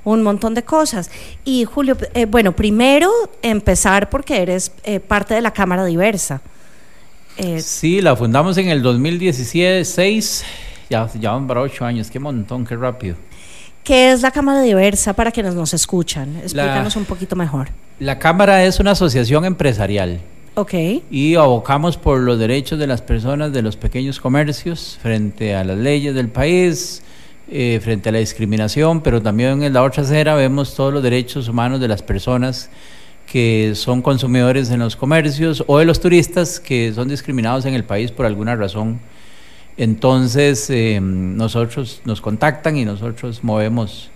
Un montón de cosas. Y Julio, eh, bueno, primero empezar porque eres eh, parte de la Cámara Diversa. Eh, Sí, la fundamos en el 2016, ya, ya van para ocho años, qué montón, qué rápido. ¿Qué es la Cámara Diversa para quienes nos escuchan? Explícanos un poquito mejor. La Cámara es una asociación empresarial Ok. y abocamos por los derechos de las personas de los pequeños comercios frente a las leyes del país, eh, frente a la discriminación, pero también en la otra acera vemos todos los derechos humanos de las personas que son consumidores en los comercios o de los turistas que son discriminados en el país por alguna razón. Entonces, eh, nosotros nos contactan y nosotros movemos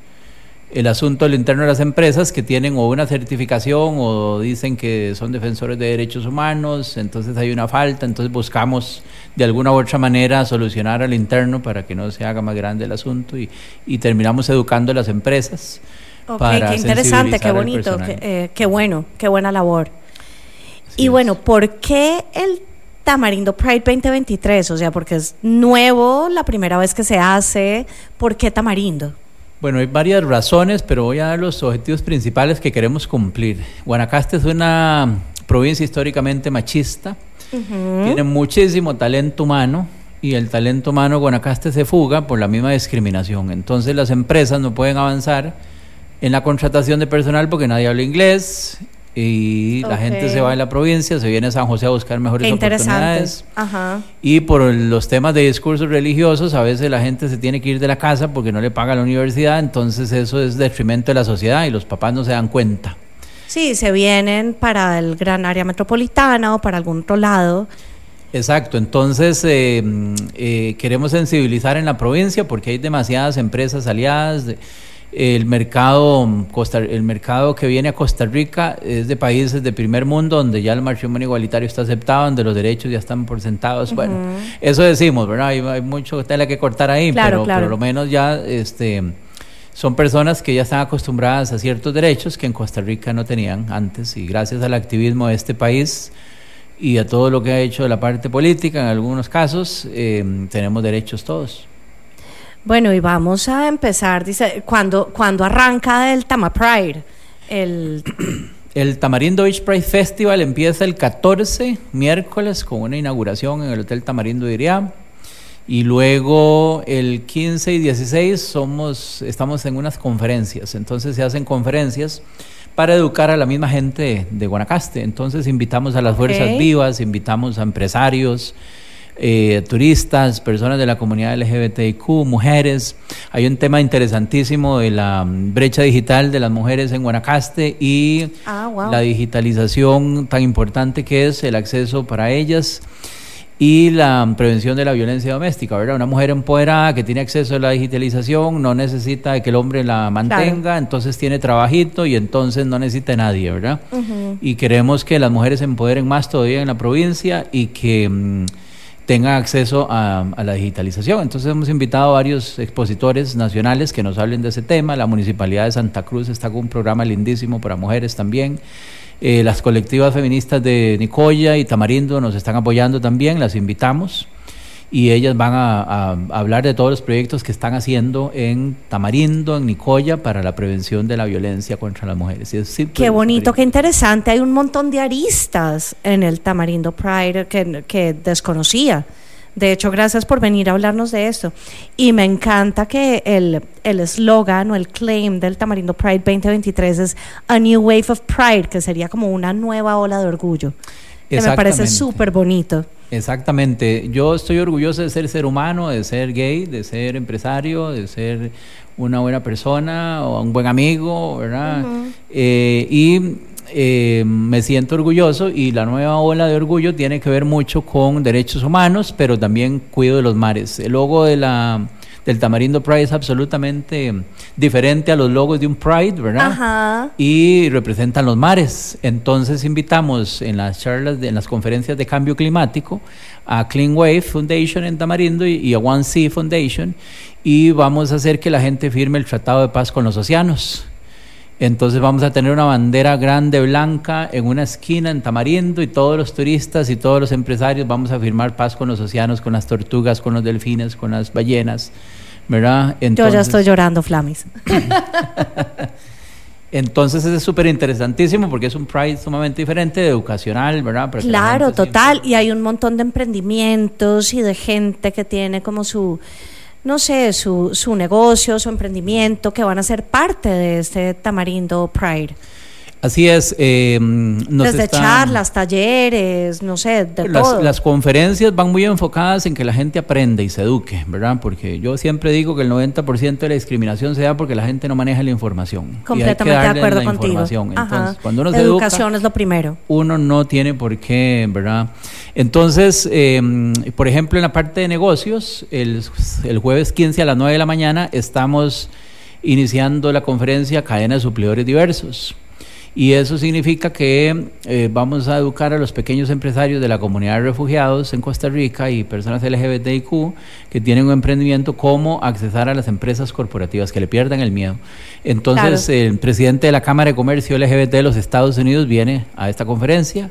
el asunto al interno de las empresas que tienen o una certificación o dicen que son defensores de derechos humanos, entonces hay una falta, entonces buscamos de alguna u otra manera solucionar al interno para que no se haga más grande el asunto y, y terminamos educando a las empresas. Ok, para qué interesante, qué bonito, qué, eh, qué bueno, qué buena labor. Así y es. bueno, ¿por qué el Tamarindo Pride 2023? O sea, porque es nuevo, la primera vez que se hace. ¿Por qué Tamarindo? Bueno, hay varias razones, pero voy a dar los objetivos principales que queremos cumplir. Guanacaste es una provincia históricamente machista, tiene muchísimo talento humano y el talento humano Guanacaste se fuga por la misma discriminación. Entonces las empresas no pueden avanzar en la contratación de personal porque nadie habla inglés y la gente se va de la provincia, se viene a San José a buscar mejores Qué interesante. oportunidades. Ajá. Y por los temas de discursos religiosos, a veces la gente se tiene que ir de la casa porque no le paga la universidad, entonces eso es detrimento de la sociedad y los papás no se dan cuenta. Sí, se vienen para el gran área metropolitana o para algún otro lado. Exacto, entonces eh, mm, eh, queremos sensibilizar en la provincia porque hay demasiadas empresas aliadas. de- el mercado Costa, el mercado que viene a Costa Rica es de países de primer mundo donde ya el matrimonio igualitario está aceptado, donde los derechos ya están por sentados. Bueno, eso decimos, ¿verdad? Hay, hay mucho tela que cortar ahí, Claro, pero claro. por lo menos ya este son personas que ya están acostumbradas a ciertos derechos que en Costa Rica no tenían antes y gracias al activismo de este país y a todo lo que ha hecho la parte política en algunos casos eh, tenemos derechos todos. Bueno, y vamos a empezar, dice, cuando, cuando arranca el Tama Pride, el El Tamarindo Beach Pride Festival empieza el 14, miércoles, con una inauguración en el Hotel Tamarindo de Iriá. Y luego el 15 y 16 somos, estamos en unas conferencias. Entonces se hacen conferencias para educar a la misma gente de Guanacaste. Entonces invitamos a las fuerzas vivas, invitamos a empresarios, eh, turistas, personas de la comunidad LGBTIQ, mujeres. Hay un tema interesantísimo de la brecha digital de las mujeres en Guanacaste y Ah, wow. la digitalización tan importante que es el acceso para ellas y la prevención de la violencia doméstica, ¿verdad? Una mujer empoderada que tiene acceso a la digitalización no necesita de que el hombre la mantenga, entonces tiene trabajito y entonces no necesita de nadie, ¿verdad? Y queremos que las mujeres se empoderen más todavía en la provincia y que mm, tengan acceso a, la digitalización. Entonces hemos invitado a varios expositores nacionales que nos hablen de ese tema. La Municipalidad de Santa Cruz está con un programa lindísimo para mujeres también. Eh, las colectivas feministas de Nicoya y Tamarindo nos están apoyando también, las invitamos. Y ellas van a, hablar de todos los proyectos que están haciendo en Tamarindo, en Nicoya, para la prevención de la violencia contra las mujeres. Es Qué bonito, qué interesante. Hay un montón de aristas en el Tamarindo Pride que, que desconocía. De hecho, gracias por venir a hablarnos de esto. Y me encanta que el el eslogan o el claim del Tamarindo Pride 2023 es A New Wave of Pride, que sería como una nueva ola de orgullo. Que me parece súper bonito. Exactamente. Yo estoy orgulloso de ser ser humano, de ser gay, de ser empresario, de ser una buena persona o un buen amigo, ¿verdad? Eh, y eh, me siento orgulloso y la nueva ola de orgullo tiene que ver mucho con derechos humanos, pero también cuido de los mares. El logo de la del Tamarindo Pride es absolutamente diferente a los logos de un Pride, ¿verdad? Ajá. y representan los mares. Entonces invitamos en las charlas, de, en las conferencias de cambio climático a Clean Wave Foundation en Tamarindo y, y a One Sea Foundation y vamos a hacer que la gente firme el Tratado de Paz con los océanos. Entonces vamos a tener una bandera grande blanca en una esquina en Tamarindo y todos los turistas y todos los empresarios vamos a firmar paz con los océanos, con las tortugas, con los delfines, con las ballenas, ¿verdad? Yo ya Entonces- estoy llorando, Flamis. entonces es súper interesantísimo porque es un Pride sumamente diferente, educacional, ¿verdad? Para Claro, sienta- total. Y hay un montón de emprendimientos y de gente que tiene como su, no sé, su, su negocio, su emprendimiento, que van a ser parte de este Tamarindo Pride. Así es. eh, nos Desde charlas, talleres, no sé, de Las, todo. las conferencias van muy enfocadas en que la gente aprenda y se eduque, ¿verdad? Porque yo siempre digo que el 90% de la discriminación se da porque la gente no maneja la información. y hay que Completamente de acuerdo la contigo. Entonces, cuando uno se educa, Educación es lo primero. uno no tiene por qué, ¿verdad? Entonces, eh, por ejemplo, en la parte de negocios, el, el jueves 15 a las 9 de la mañana estamos iniciando la conferencia Cadena de Suplidores Diversos. Y eso significa que eh, vamos a educar a los pequeños empresarios de la comunidad de refugiados en Costa Rica y personas LGBTIQ que tienen un emprendimiento, cómo accesar a las empresas corporativas, que le pierdan el miedo. Entonces, Claro. el presidente de la Cámara de Comercio LGBT de los Estados Unidos viene a esta conferencia.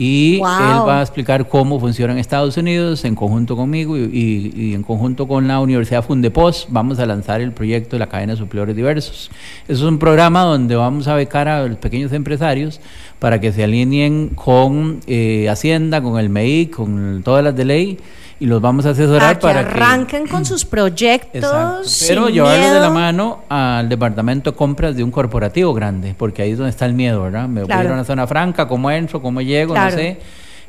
Y Wow. él va a explicar cómo funciona en Estados Unidos en conjunto conmigo y, y- y en conjunto con la Universidad Fundepos vamos a lanzar el proyecto de la cadena de suplidores diversos. Eso es un programa donde vamos a becar a los pequeños empresarios para que se alineen con eh, Hacienda, con el MEI, con todas las de ley y los vamos a asesorar Para que para que arranquen con sus proyectos. Exacto. sin Pero llevarlos de la mano al departamento de compras de un corporativo grande, porque ahí es donde está el miedo, ¿verdad? Me voy a ir Claro. a una zona franca, ¿cómo entro? ¿Cómo llego? Claro. No sé.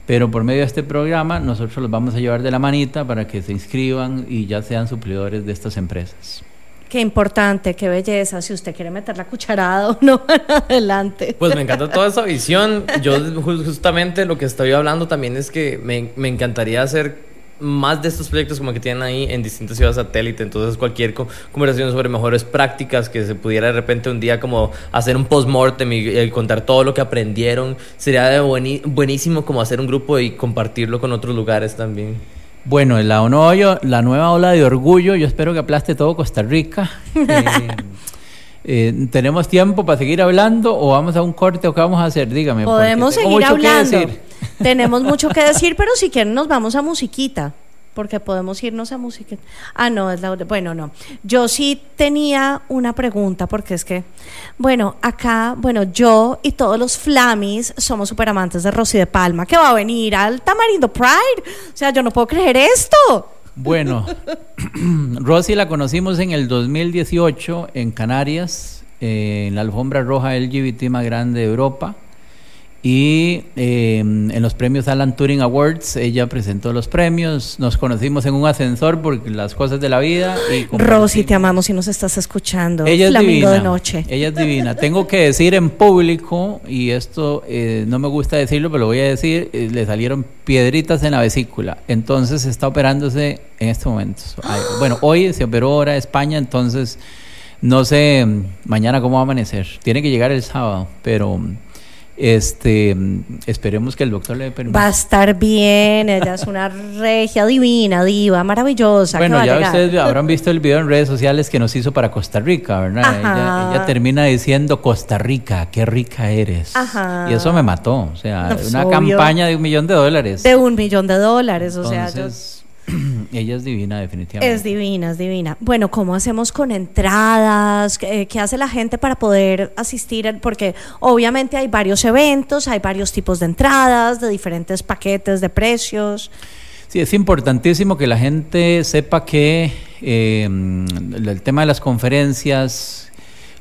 Pero por medio de este programa, nosotros los vamos a llevar de la manita para que se inscriban y ya sean suplidores de estas empresas. Qué importante, qué belleza. Si usted quiere meter la cucharada o no, adelante. Pues me encanta toda esa visión. Yo ju- justamente lo que estoy hablando también es que me, me encantaría hacer más de estos proyectos como que tienen ahí en distintas ciudades satélite. Entonces cualquier co- conversación sobre mejores prácticas que se pudiera de repente un día como hacer un post-mortem y, y contar todo lo que aprendieron. Sería buenísimo como hacer un grupo y compartirlo con otros lugares también. Bueno, la, ono- la nueva ola de orgullo, yo espero que aplaste todo Costa Rica. Eh, eh, ¿Tenemos tiempo para seguir hablando o vamos a un corte o qué vamos a hacer? Dígame. Podemos seguir hablando. Tenemos mucho que decir, pero si quieren nos vamos a musiquita. Porque podemos irnos a musiquita. Ah, no, es la Bueno, no. Yo sí tenía una pregunta, porque es que, bueno, acá, bueno, yo y todos los Flamis somos súper amantes de Rosy de Palma, que va a venir al Tamarindo Pride. O sea, yo no puedo creer esto. Bueno, Rosy la conocimos en el 2018 en Canarias, eh, en la alfombra roja LGBT más grande de Europa. Y eh, en los premios Alan Turing Awards ella presentó los premios. Nos conocimos en un ascensor por las cosas de la vida. Y Rosy, te amamos si nos estás escuchando. ella es Flamingo divina. de noche. Ella es divina. Tengo que decir en público, y esto eh, no me gusta decirlo, pero lo voy a decir, eh, le salieron piedritas en la vesícula. Entonces está operándose en este momento. Bueno, hoy se operó ahora España, entonces no sé mañana cómo va a amanecer. Tiene que llegar el sábado, pero este mm, esperemos que el doctor le dé permiso. Va a estar bien, ella es una regia divina, diva, maravillosa. Bueno, ya ustedes habrán visto el video en redes sociales que nos hizo para Costa Rica, ¿verdad? Ella, ella termina diciendo, Costa Rica, qué rica eres. Ajá. Y eso me mató. O sea, Pues, una obvio. campaña de un millón de dólares. De un millón de dólares, o sea, yo- ella es divina, definitivamente. es divina, es divina. Bueno, ¿cómo hacemos con entradas? ¿Qué, qué hace la gente para poder asistir? Porque obviamente hay varios eventos, hay varios tipos de entradas, de diferentes paquetes de precios. Sí, es importantísimo que la gente sepa que eh, el tema de las conferencias,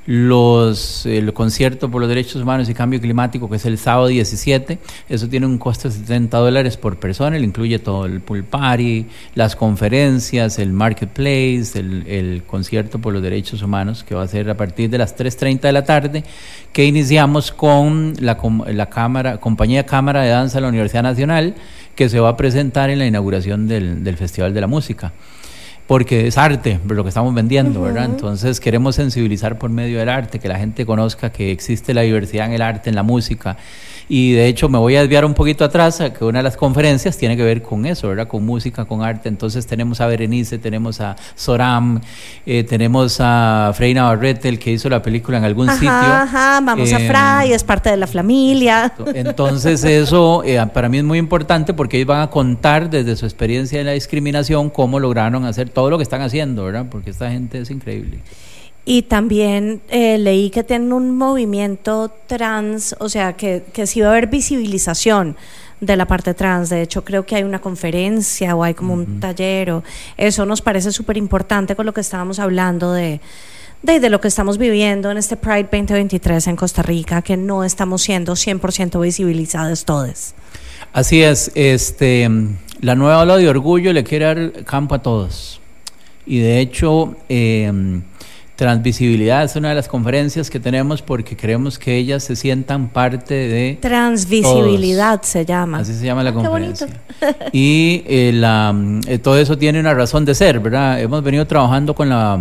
los, el concierto por los derechos humanos y cambio climático, que es el sábado 17, eso tiene un costo de 70 dólares por persona, le incluye todo el pool party, las conferencias, el marketplace, el, el concierto por los derechos humanos, que va a ser a partir de las 3.30 de la tarde, que iniciamos con la, la cámara, compañía Cámara de Danza de la Universidad Nacional, que se va a presentar en la inauguración del, del Festival de la Música. Porque es arte lo que estamos vendiendo, ¿verdad? Entonces queremos sensibilizar por medio del arte, que la gente conozca que existe la diversidad en el arte, en la música. Y de hecho me voy a desviar un poquito atrás, a que una de las conferencias tiene que ver con eso, ¿verdad? Con música, con arte. Entonces tenemos a Berenice, tenemos a Soram, eh, tenemos a Frey Navarrete, el que hizo la película en algún Ajá, sitio. ajá, vamos a Eh, Fray, es parte de la familia. entonces eso eh, para mí es muy importante porque ellos van a contar desde su experiencia en la discriminación cómo lograron hacer todo lo que están haciendo, ¿verdad? Porque esta gente es increíble. Y también eh, leí que tienen un movimiento trans, o sea, que, que sí va a haber visibilización de la parte trans. De hecho, creo que hay una conferencia o hay como un taller. O, eso nos parece súper importante con lo que estábamos hablando de, de, de lo que estamos viviendo en este Pride 2023 en Costa Rica, que no estamos siendo 100% visibilizados todos. Así es, este, la nueva ola de orgullo le quiere dar campo a todos. Y de hecho, eh, Transvisibilidad es una de las conferencias que tenemos porque queremos que ellas se sientan parte de... Transvisibilidad se llama. Así se llama la Ah, qué bonito. conferencia. Y eh, la, eh, todo eso tiene una razón de ser, ¿verdad? Hemos venido trabajando con la,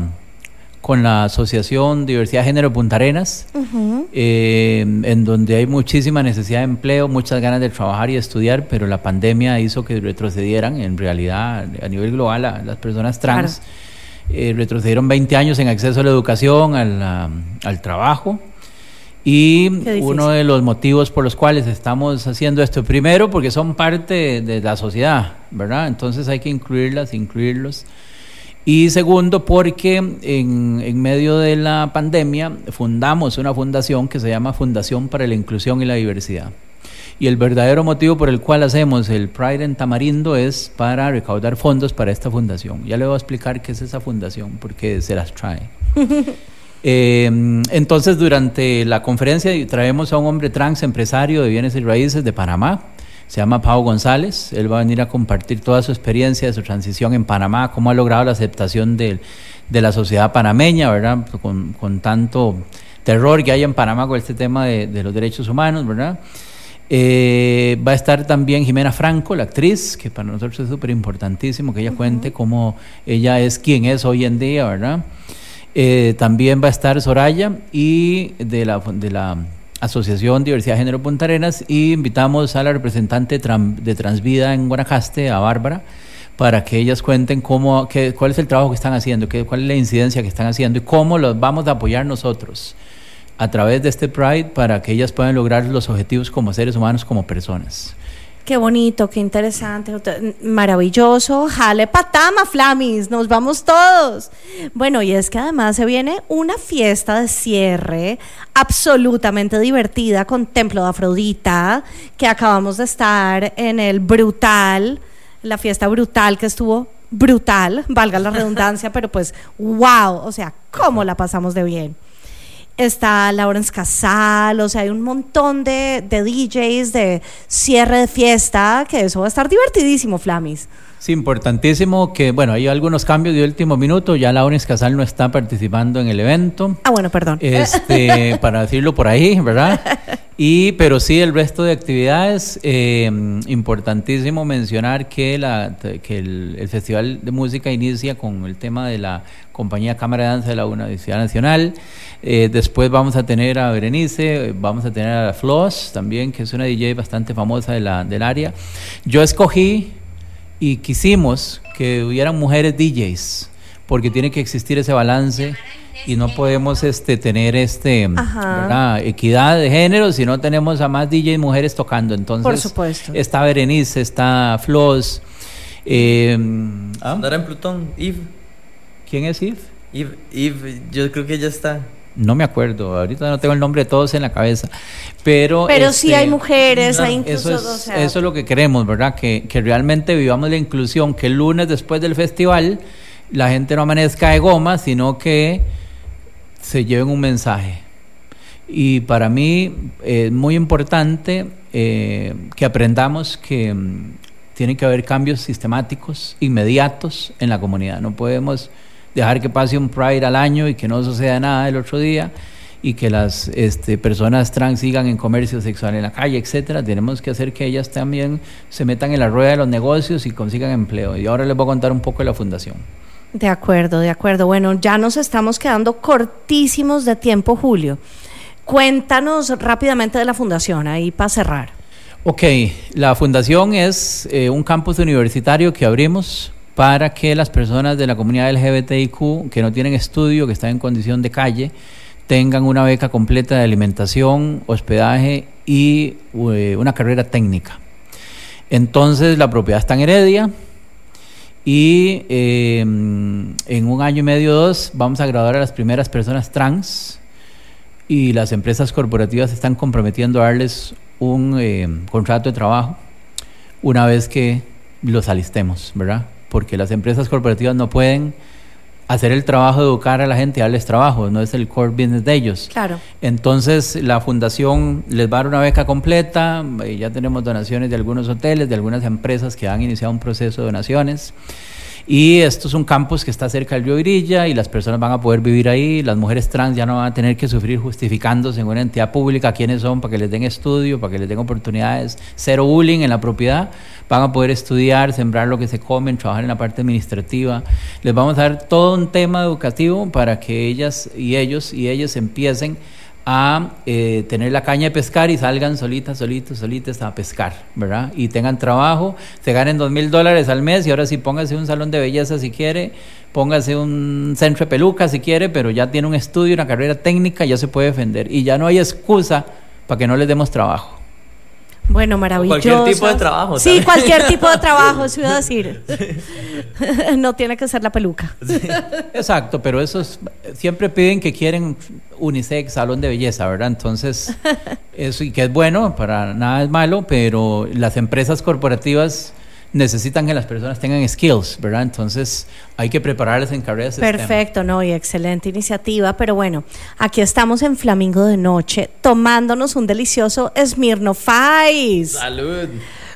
con la Asociación Diversidad de Género Punta Arenas, Ujú. eh, en donde hay muchísima necesidad de empleo, muchas ganas de trabajar y estudiar, pero la pandemia hizo que retrocedieran, en realidad, a nivel global, a las personas trans. Eh, retrocedieron 20 años en acceso a la educación, al, al trabajo. Y uno de los motivos por los cuales estamos haciendo esto, primero porque son parte de la sociedad, ¿verdad? Entonces hay que incluirlas, incluirlos. Y segundo, porque en, en medio de la pandemia fundamos una fundación que se llama Fundación para la Inclusión y la Diversidad. Y el verdadero motivo por el cual hacemos el Pride en Tamarindo es para recaudar fondos para esta fundación. Ya le voy a explicar qué es esa fundación, porque se las trae. Eh, entonces, durante la conferencia traemos a un hombre trans empresario de bienes y raíces de Panamá. Se llama Pau González. Él va a venir a compartir toda su experiencia de su transición en Panamá, cómo ha logrado la aceptación de, de la sociedad panameña, ¿verdad? Con, con tanto terror que hay en Panamá con este tema de, de los derechos humanos, ¿verdad? Eh, va a estar también Jimena Franco, la actriz, que para nosotros es súper importantísimo que ella cuente cómo ella es quien es hoy en día, ¿verdad? Eh, también va a estar Soraya y de la, de la Asociación Diversidad de Género Punta Arenas y invitamos a la representante de Transvida en Guanacaste, a Bárbara, para que ellas cuenten cómo, qué, cuál es el trabajo que están haciendo, qué, cuál es la incidencia que están haciendo y cómo los vamos a apoyar nosotros a través de este Pride para que ellas puedan lograr los objetivos como seres humanos, como personas. Qué bonito, qué interesante, maravilloso. Jale patama, Flamis, nos vamos todos. Bueno, y es que además se viene una fiesta de cierre absolutamente divertida con Templo de Afrodita, que acabamos de estar en el Brutal, la fiesta brutal que estuvo brutal, valga la redundancia, pero pues wow, o sea, cómo la pasamos de bien está Lawrence Casal, o sea, hay un montón de, de DJs de cierre de fiesta, que eso va a estar divertidísimo, Flamis. Sí, importantísimo que, bueno, hay algunos cambios de último minuto, ya Laurence Casal no está participando en el evento. Ah, bueno, perdón. Este, para decirlo por ahí, ¿verdad? Y, pero sí, el resto de actividades, eh, importantísimo mencionar que, la, que el, el Festival de Música inicia con el tema de la compañía Cámara de Danza de la Universidad Nacional. Eh, después vamos a tener a Berenice, vamos a tener a Floss también, que es una DJ bastante famosa de la, del área. Yo escogí y quisimos que hubieran mujeres DJs, porque tiene que existir ese balance y no podemos este tener este equidad de género si no tenemos a más DJs mujeres tocando. Entonces Por supuesto. está Berenice, está Floss. eh, ¿ah? En Plutón, Eve. ¿Quién es Eve? Eve, Eve, yo creo que ya está. No me acuerdo, ahorita no tengo el nombre de todos en la cabeza, pero... Pero sí este, hay mujeres, hay Eso incluso, es, o sea, eso es lo que queremos, ¿verdad? Que, que realmente vivamos la inclusión, que el lunes después del festival la gente no amanezca de goma, sino que se lleven un mensaje. Y para mí es muy importante eh, que aprendamos que mm, tiene que haber cambios sistemáticos, inmediatos en la comunidad. No podemos dejar que pase un Pride al año y que no suceda nada el otro día y que las este, personas trans sigan en comercio sexual en la calle, etcétera. Tenemos que hacer que ellas también se metan en la rueda de los negocios y consigan empleo. Y ahora les voy a contar un poco de la fundación. De acuerdo, de acuerdo. Bueno, ya nos estamos quedando cortísimos de tiempo, Julio. Cuéntanos rápidamente de la fundación, ahí para cerrar. Ok, la fundación es eh, un campus universitario que abrimos para que las personas de la comunidad LGBTIQ que no tienen estudio, que están en condición de calle, tengan una beca completa de alimentación, hospedaje y eh, una carrera técnica. Entonces la propiedad está en Heredia y eh, en un año y medio dos vamos a graduar a las primeras personas trans y las empresas corporativas están comprometiendo a darles un eh, contrato de trabajo una vez que los alistemos, ¿verdad? Porque las empresas corporativas no pueden hacer el trabajo de educar a la gente y darles trabajo, no es el core business de ellos. Claro. Entonces la fundación les va a dar una beca completa, ya tenemos donaciones de algunos hoteles, de algunas empresas que han iniciado un proceso de donaciones. Y esto es un campus que está cerca del río Virilla y las personas van a poder vivir ahí. Las mujeres trans ya no van a tener que sufrir justificándose en una entidad pública quiénes son para que les den estudio, para que les den oportunidades. Cero bullying en la propiedad. Van a poder estudiar, sembrar lo que se comen, trabajar en la parte administrativa. Les vamos a dar todo un tema educativo para que ellas y ellos y ellas empiecen a eh, tener la caña de pescar y salgan solitas, solitos, solitas a pescar, ¿verdad? Y tengan trabajo, se ganen dos mil dólares al mes y ahora sí póngase un salón de belleza si quiere, póngase un centro de peluca si quiere, pero ya tiene un estudio, una carrera técnica, ya se puede defender. Y ya no hay excusa para que no les demos trabajo. Bueno, maravilloso. Cualquier tipo de trabajo. Sí, cualquier tipo de trabajo, se iba a decir. no tiene que ser la peluca. Exacto, pero esos siempre piden que quieren unisex, salón de belleza, ¿verdad? Entonces, eso y que es bueno, para nada es malo, pero las empresas corporativas necesitan que las personas tengan skills, ¿verdad? Entonces hay que prepararles en carreras. Perfecto, no, y excelente iniciativa, pero bueno, aquí estamos en Flamingo de Noche tomándonos un delicioso Smirnoff Ice. Salud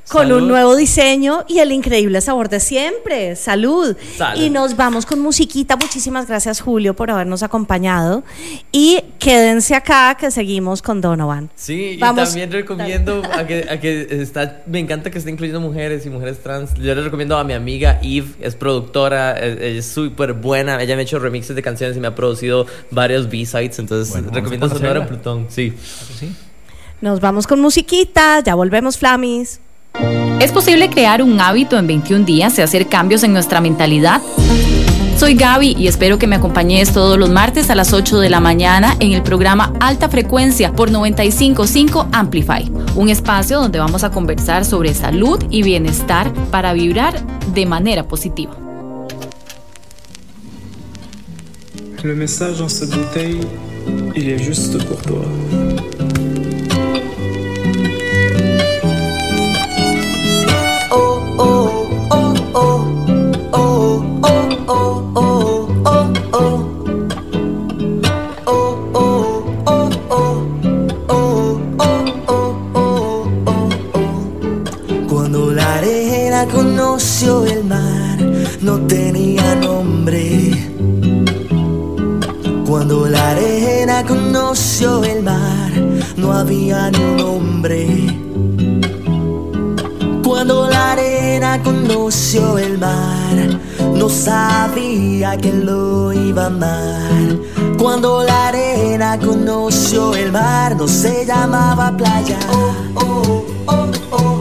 con un nuevo diseño y el increíble sabor de siempre. Salud. Y nos vamos con musiquita. Muchísimas gracias, Julio, por habernos acompañado. Y quédense acá que seguimos con Donovan. Sí, y también recomiendo a que, a que, está, me encanta que esté incluyendo mujeres y mujeres trans. Yo le recomiendo a mi amiga Eve, es productora, es súper buena. Ella me ha hecho remixes de canciones y me ha producido varios B-sides. Entonces, recomiendo Sonora Plutón. Sí. sí. Nos vamos con musiquita. Ya volvemos, Flamis. ¿Es posible crear un hábito en 21 días y hacer cambios en nuestra mentalidad? Soy Gaby y espero que me acompañes todos los martes a las 8 de la mañana en el programa Alta Frecuencia por 955 Amplify, un espacio donde vamos a conversar sobre salud y bienestar para vibrar de manera positiva. Toi. El mar, no tenía nombre. Cuando la arena conoció el mar, no había ni un hombre. Cuando la arena conoció el mar, no sabía que lo iba a amar. Cuando la arena conoció el mar, no se llamaba playa. oh, oh, oh.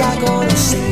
orilla conocer.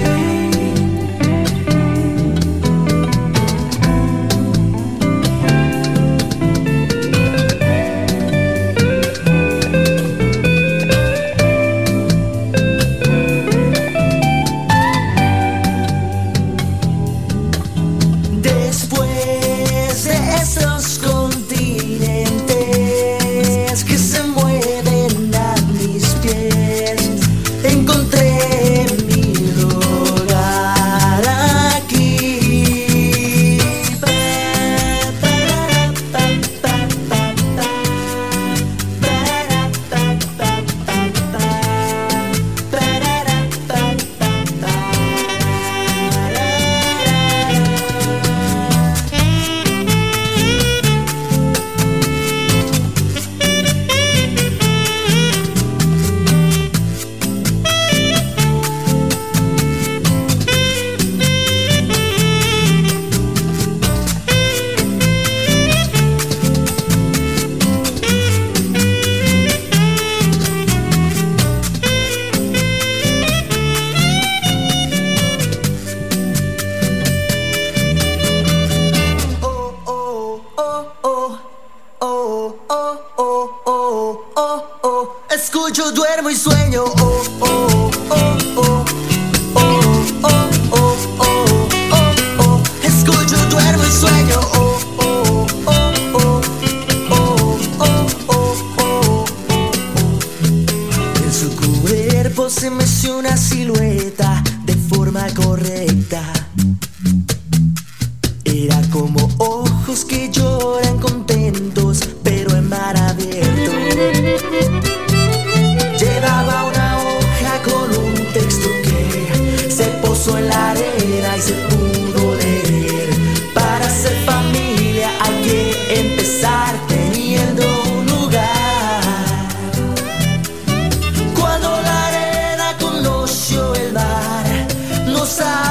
side.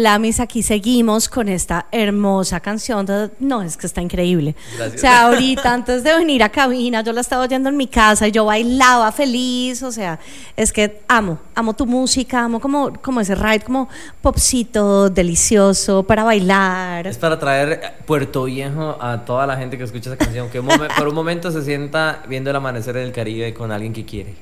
Flamis, aquí seguimos con esta hermosa canción. de- no, es que está increíble. Gracias. O sea, ahorita antes de venir a cabina, yo la estaba oyendo en mi casa y yo bailaba feliz. O sea, es que amo, amo tu música, amo como, como ese ride, como popcito delicioso para bailar. Es para traer Puerto Viejo a toda la gente que escucha esa canción, que un por un momento se sienta viendo el amanecer en el Caribe con alguien que quiere.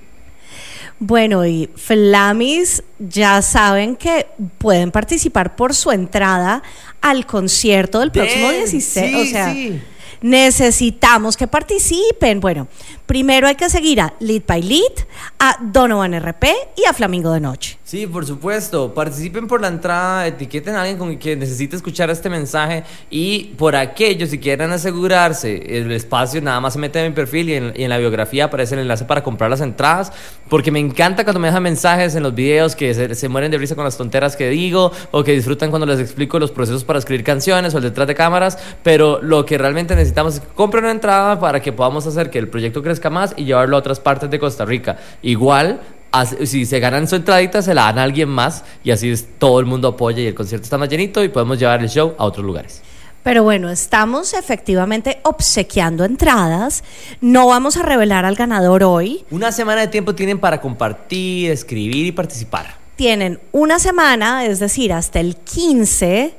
Bueno, y Flamis ya saben que pueden participar por su entrada al concierto del próximo Ven, 16. sí, o sea, sí. necesitamos que participen. Bueno, primero hay que seguir a Lead by Lead, a Donovan RP y a Flamingo de Noche. Sí, por supuesto. Participen por la entrada, etiqueten a alguien con que necesite escuchar este mensaje y por aquellos si quieren asegurarse el espacio, nada más se meten en mi perfil y en, y en la biografía aparece el enlace para comprar las entradas, porque me encanta cuando me dejan mensajes en los videos que se, se mueren de risa con las tonteras que digo o que disfrutan cuando les explico los procesos para escribir canciones o el detrás de cámaras, pero lo que realmente necesitamos es que compren una entrada para que podamos hacer que el proyecto crezca más y llevarlo a otras partes de Costa Rica. Igual Si se ganan su entradita, se la dan a alguien más y así es, todo el mundo apoya y el concierto está más llenito y podemos llevar el show a otros lugares. Pero bueno, estamos efectivamente obsequiando entradas. No vamos a revelar al ganador hoy. Una semana de tiempo tienen para compartir, escribir y participar. Tienen una semana, es decir, hasta el 15,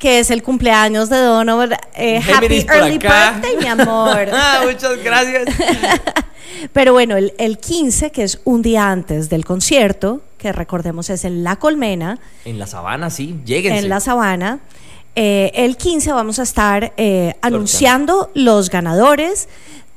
que es el cumpleaños de Donovan. Eh, happy early acá. birthday, mi amor. Ah, Muchas gracias. Pero bueno, el, el 15, que es un día antes del concierto, que recordemos es en La Colmena, En la sabana, sí, lleguen. en la Sabana. eh, el 15 vamos a estar eh, anunciando los ganadores,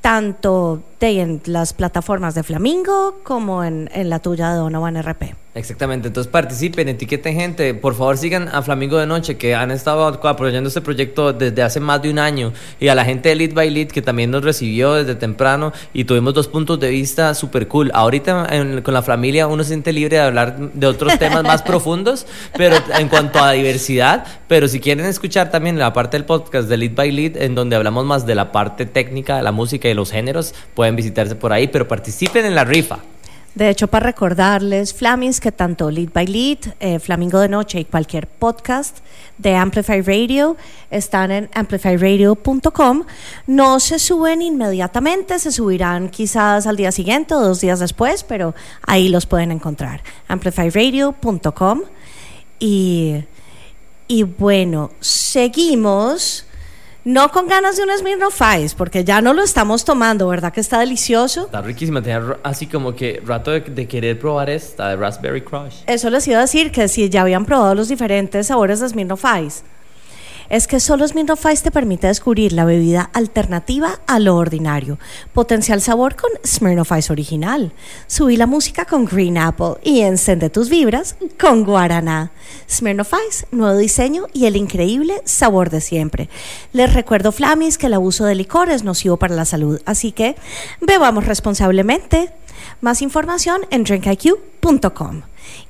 tanto de en las plataformas de Flamingo como en, en la tuya de Donovan RP. Exactamente, entonces participen, etiqueten gente, por favor sigan a Flamingo de Noche que han estado apoyando este proyecto desde hace más de un año y a la gente de Lead by Lead que también nos recibió desde temprano y tuvimos dos puntos de vista súper cool. Ahorita en- con la familia uno se siente libre de hablar de otros temas más profundos, pero en cuanto a diversidad, pero si quieren escuchar también la parte del podcast de Lead by Lead en donde hablamos más de la parte técnica de la música y los géneros, pueden visitarse por ahí, pero participen en la rifa. De hecho, para recordarles, Flamings, que tanto Lead by Lead, eh, Flamingo de Noche y cualquier podcast de Amplify Radio están en amplifyradio.com. No se suben inmediatamente, se subirán quizás al día siguiente o dos días después, pero ahí los pueden encontrar. amplifyradio.com. Y, y bueno, seguimos. No con ganas de un Smirnoff Ice, porque ya no lo estamos tomando, ¿verdad? Que está delicioso. Está riquísima, tenía así como que rato de, de querer probar esta de Raspberry Crush. Eso les iba a decir que si ya habían probado los diferentes sabores de Smirnoff Ice. Es que solo Smirnoff te permite descubrir la bebida alternativa a lo ordinario. Potencial sabor con Smirnoff Ice original. Subí la música con Green Apple y encende tus vibras con Guaraná. Smirnoff Ice, nuevo diseño y el increíble sabor de siempre. Les recuerdo, Flamis, que el abuso de licor es nocivo para la salud, así que bebamos responsablemente. Más información en drinkiq.com.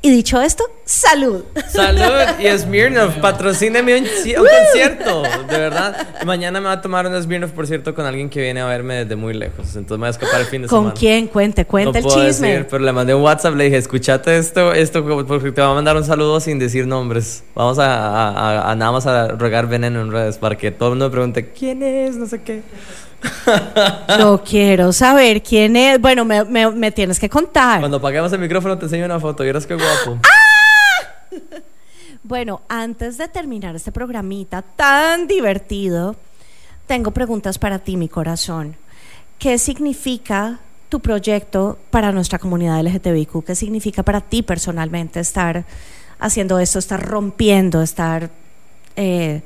Y dicho esto, salud. Salud y Smirnoff, patrocíneme un, ci- un concierto, de verdad. Mañana me va a tomar un Smirnoff, por cierto, con alguien que viene a verme desde muy lejos. Entonces me voy a escapar el fin de ¿Con semana. quién? Cuente, cuente no el puedo chisme. decir, pero le mandé un WhatsApp, le dije, escúchate esto, esto, porque te va a mandar un saludo sin decir nombres. Vamos a, a- a- a nada más a regar veneno en redes para que todo el mundo me pregunte, ¿quién es? No sé qué. Yo quiero saber quién es. Bueno, me, me- me tienes que contar. Cuando apaguemos el micrófono te enseño una foto, vieras qué guapo. Bueno, antes de terminar este programita tan divertido, tengo preguntas para ti, mi corazón. ¿Qué significa tu proyecto para nuestra comunidad LGTBIQ? ¿Qué significa para ti personalmente estar haciendo esto, estar rompiendo, estar, eh,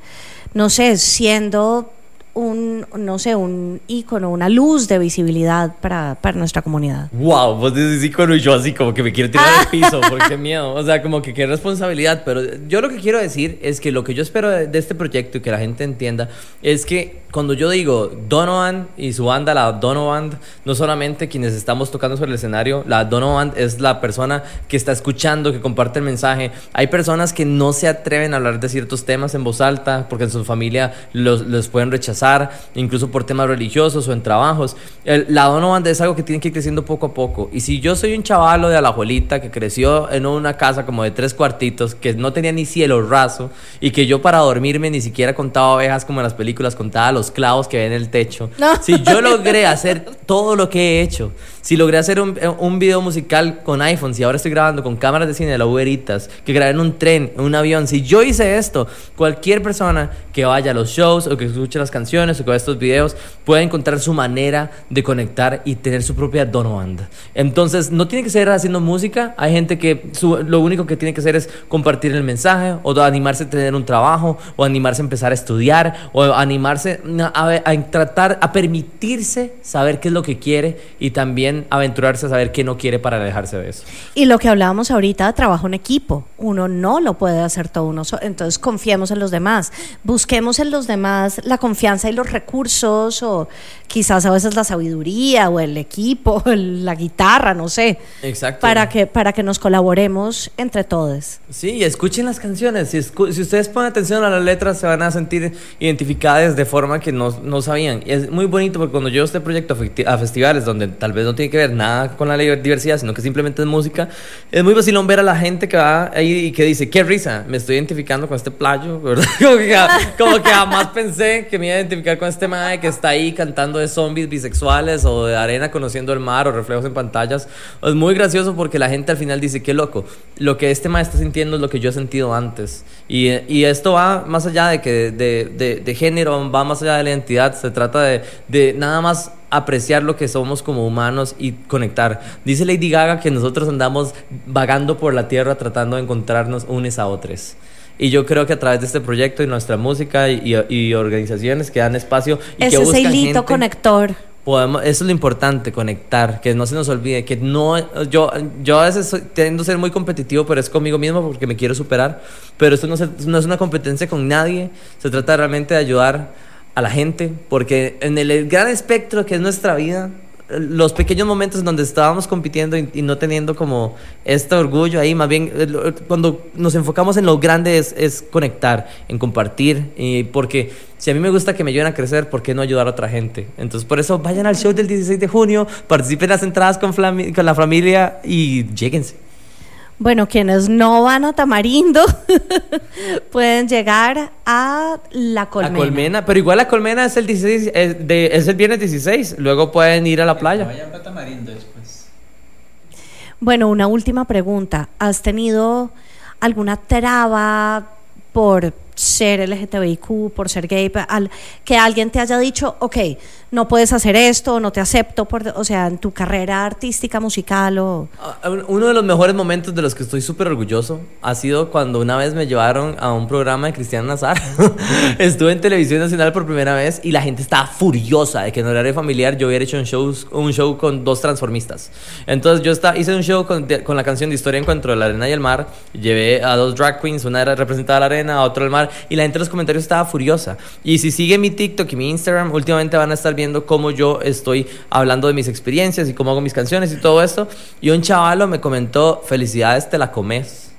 no sé, siendo un, no sé, un ícono, una luz de visibilidad para, para nuestra comunidad? Wow, vos dices icono y yo así como que me quiero tirar al piso, porque qué miedo. O sea, como que qué responsabilidad. Pero yo lo que quiero decir es que lo que yo espero de, de este proyecto y que la gente entienda es que cuando yo digo Donovan y su banda, la Donovan, no solamente quienes estamos tocando sobre el escenario, la Donovan es la persona que está escuchando, que comparte el mensaje. Hay personas que no se atreven a hablar de ciertos temas en voz alta porque en su familia los, los pueden rechazar pasar, incluso por temas religiosos o en trabajos. El, la dono banda es algo que tiene que ir creciendo poco a poco. Y si yo soy un chavalo de Alajuelita que creció en una casa como de tres cuartitos, que no tenía ni cielo raso, y que yo para dormirme ni siquiera contaba ovejas como en las películas, contaba los clavos que ven en el techo. Si yo logré hacer todo lo que he hecho, si logré hacer un, un video musical con iPhone, si ahora estoy grabando con cámaras de cine de la Uberitas, que grabé en un tren, en un avión, si yo hice esto, cualquier persona que vaya a los shows o que escuche las canciones o que vea estos videos puede encontrar su manera de conectar y tener su propia dono. Entonces, no tiene que ser haciendo música, hay gente que lo único que tiene que hacer es compartir el mensaje o animarse a tener un trabajo o animarse a empezar a estudiar o animarse a, tratar, a permitirse saber qué es lo que quiere y también aventurarse a saber qué no quiere para alejarse de eso. Y lo que hablábamos ahorita, trabajo en equipo. Uno no lo puede hacer todo uno. Entonces confiemos en los demás. Busquemos en los demás la confianza y los recursos, o quizás a veces la sabiduría, o el equipo, el- la guitarra, no sé. Exacto. Para que, para que nos colaboremos entre todos. Sí, escuchen las canciones. Si, escu- si ustedes ponen atención a las letras, se van a sentir identificadas de forma que no, no sabían. Y es muy bonito porque cuando yo este proyecto a festi- a festivales donde tal vez no tiene que ver nada con la diversidad, sino que simplemente es música, es muy vacilón ver a la gente que va ahí y que dice, qué risa, me estoy identificando con este playo, ¿verdad? Como que, como que jamás pensé que me iba a identificar con este mae que está ahí cantando de zombies bisexuales o de arena conociendo el mar o reflejos en pantallas. Es muy gracioso porque la gente al final dice, qué loco, lo que este mae está sintiendo es lo que yo he sentido antes. Y, y esto va más allá de, que de, de- de género, va más allá de la identidad, se trata de, de nada más apreciar lo que somos como humanos y conectar. Dice Lady Gaga que nosotros andamos vagando por la tierra tratando de encontrarnos unes a otros. Y yo creo que a través de este proyecto y nuestra música y, y- y organizaciones que dan espacio y Es que buscan hilito gente, conector. podemos, eso es lo importante, conectar, que no se nos olvide, que no, yo, yo a veces soy- tiendo a ser muy competitivo, pero es conmigo mismo porque me quiero superar, pero esto no, se- no es una competencia con nadie, se trata realmente de ayudar a la gente, porque en el gran espectro que es nuestra vida, los pequeños momentos en donde estábamos compitiendo y, no teniendo como este orgullo ahí, más bien eh, cuando nos enfocamos en lo grande es, es conectar, en compartir, y porque si a mí me gusta que me ayuden a crecer, ¿por qué no ayudar a otra gente? Entonces por eso vayan al show del 16 de junio, participen en las entradas con la familia y lléguense. Bueno, quienes no van a Tamarindo pueden llegar a La Colmena. La colmena, pero igual la colmena es el 16, es, de- es el viernes 16, luego pueden ir a la playa. Vayan para Tamarindo después. Bueno, una última pregunta. ¿Has tenido alguna traba por ser LGTBIQ, por ser gay, que alguien te haya dicho, ok, no puedes hacer esto, no te acepto, por, o sea, en tu carrera artística, musical o... Ah, Uno de los mejores momentos de los que estoy súper orgulloso ha sido cuando una vez me llevaron a un programa de Cristian Nazar. Estuve en Televisión Nacional por primera vez y la gente estaba furiosa de que en horario familiar yo hubiera hecho un show, un show con dos transformistas. Entonces yo esta- hice un show con, con la canción de Historia Encuentro de la Arena y el Mar. Llevé a dos drag queens, una era representada la arena, a otro el mar y la gente en los comentarios estaba furiosa. Y si siguen mi TikTok y mi Instagram, últimamente van a estar viendo cómo yo estoy hablando de mis experiencias y cómo hago mis canciones y todo esto. Y un chavalo me comentó, felicidades, te la comes.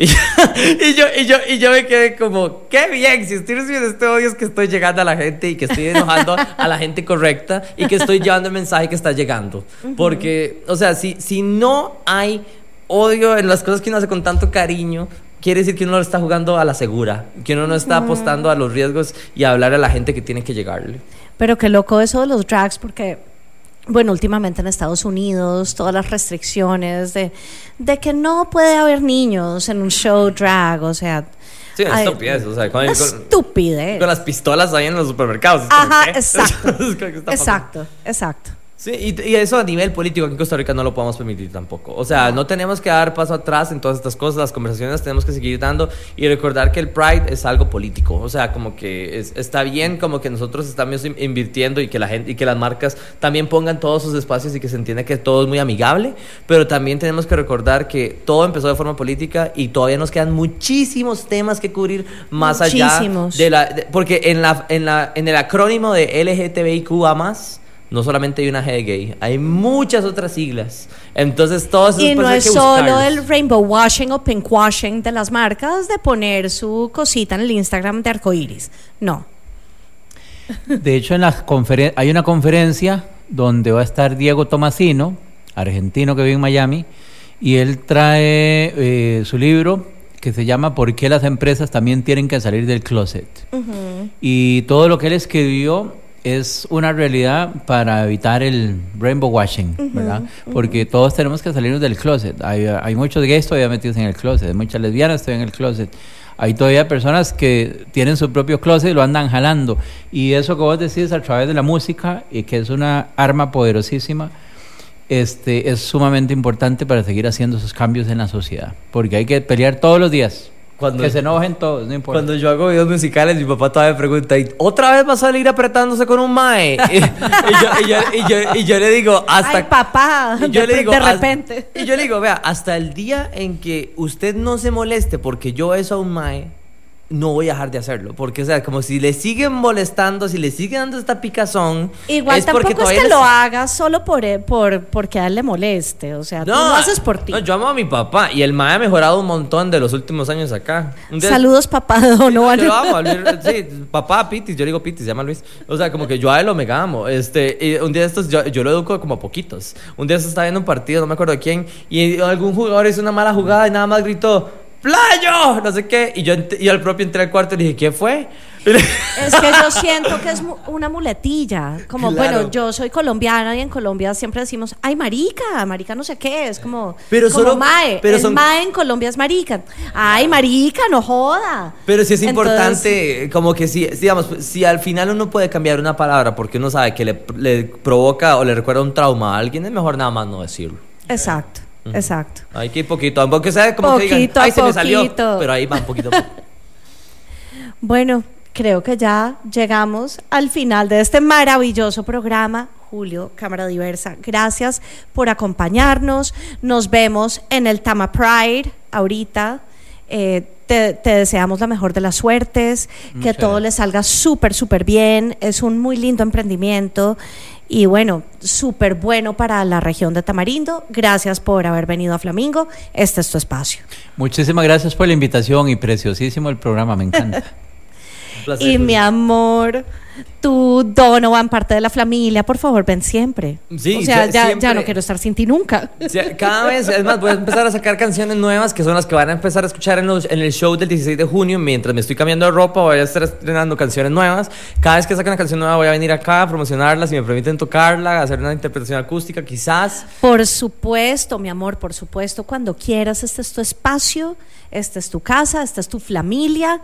Y, y yo, y, yo, y yo me quedé como, qué bien, si estoy recibiendo este odio es que estoy llegando a la gente y que estoy enojando a la gente correcta y que estoy llevando el mensaje que está llegando. Porque, o sea, si, si no hay odio en las cosas que uno hace con tanto cariño, quiere decir que uno lo está jugando a la segura, que uno no está apostando a los riesgos y a hablar a la gente que tiene que llegarle. Pero qué loco eso de los drags, porque, bueno, últimamente en Estados Unidos, todas las restricciones de, de que no puede haber niños en un show drag, o sea... Sí, ay, estupidez, o sea, con, una con- estupidez. con las pistolas ahí en los supermercados. Ajá, exacto. Exacto, exacto. Sí, y, y eso a nivel político aquí en Costa Rica no lo podemos permitir tampoco. O sea, no tenemos que dar paso atrás en todas estas cosas, las conversaciones las tenemos que seguir dando y recordar que el Pride es algo político. O sea, como que es- está bien como que nosotros estamos in- invirtiendo y que la gente y que las marcas también pongan todos sus espacios y que se entienda que todo es muy amigable, pero también tenemos que recordar que todo empezó de forma política y todavía nos quedan muchísimos temas que cubrir más allá de la de- porque en la en la en el acrónimo de LGTBIQA+, no solamente hay una G de gay, hay muchas otras siglas. Entonces, todos esos Y no es que solo buscarlos. el rainbow washing o pink washing de las marcas de poner su cosita en el Instagram de arcoiris. No. De hecho, en la conferen- hay una conferencia donde va a estar Diego Tomasino, argentino que vive en Miami, y él trae eh, su libro que se llama ¿Por qué las empresas también tienen que salir del closet? Y todo lo que él escribió es una realidad para evitar el rainbow washing, ¿verdad? Porque todos tenemos que salirnos del closet. Hay, hay muchos gays todavía metidos en el closet, hay muchas lesbianas todavía en el closet. Hay todavía personas que tienen su propio closet y lo andan jalando. Y eso que vos decís a través de la música, y que es una arma poderosísima, este, es sumamente importante para seguir haciendo esos cambios en la sociedad. Porque hay que pelear todos los días. Cuando- que se enojen todos, no importa. Cuando yo hago videos musicales, mi papá todavía me pregunta, ¿y otra vez va a salir apretándose con un mae? y, y yo, y yo- y yo- y yo le digo, hasta... Ay, papá, y yo de, le digo, de "Haz- repente. Y yo le digo, vea, hasta el día en que usted no se moleste porque yo eso a un mae, no voy a dejar de hacerlo. Porque, o sea, como si le siguen molestando, si le siguen dando esta picazón... Igual es porque tampoco es que les- lo hagas solo por, eh, por porque a él le moleste. O sea, tú lo haces por ti. no, yo amo a mi papá y el mae ha mejorado un montón de los últimos años acá. Día- Saludos, papá Donovan. Yo lo amo, sí, papá Pitis, yo le digo Pitis, se llama Luis. O sea, como que yo a él lo mega amo. Este, y un día de estos, yo, yo lo educo como a poquitos. Un día de estos estaba viendo un partido, no me acuerdo de quién, y algún jugador hizo una mala jugada y nada más gritó, ¡Playo! No sé qué. Y yo, y al propio entré al cuarto y le dije, ¿qué fue? Es que yo siento que es una muletilla. Como, Claro. bueno, yo soy colombiana y en Colombia siempre decimos, ay, marica, marica no sé qué. Es como, Pero como solo- mae. pero el son- mae en Colombia es marica. Ay, marica, no joda. Pero sí es Entonces- importante, como que si, si, digamos, si al final uno puede cambiar una palabra porque uno sabe que le, le provoca o le recuerda un trauma a alguien, es mejor nada más no decirlo. Exacto, exacto. Hay que ir poquito, aunque sea como que digan, Poquito a ay, se me salió, poquito. pero ahí va un poquito. a poco. Bueno, creo que ya llegamos al final de este maravilloso programa. Julio, Cámara Diversa, gracias por acompañarnos. Nos vemos en el Tama Pride ahorita. Eh, te, te deseamos la mejor de las suertes, que todo gracias. le salga súper, súper bien. Es un muy lindo emprendimiento y bueno, súper bueno para la región de Tamarindo. Gracias por haber venido a Flamingo. Este es tu espacio. Muchísimas gracias por la invitación y preciosísimo el programa, me encanta. Un placer, Y mi amor, tú, Donovan, parte de la familia, por favor, ven siempre. Sí, o sea, ya- ya, siempre. ya no quiero estar sin ti nunca. Cada vez, es más, voy a empezar a sacar canciones nuevas que son las que van a empezar a escuchar en, los- en el show del 16 de junio. Mientras me estoy cambiando de ropa, voy a estar estrenando canciones nuevas. Cada vez que saque una canción nueva, voy a venir acá a promocionarla. Si me permiten tocarla, hacer una interpretación acústica, quizás. Por supuesto, mi amor, por supuesto, cuando quieras, este es tu espacio, esta es tu casa, esta es tu familia.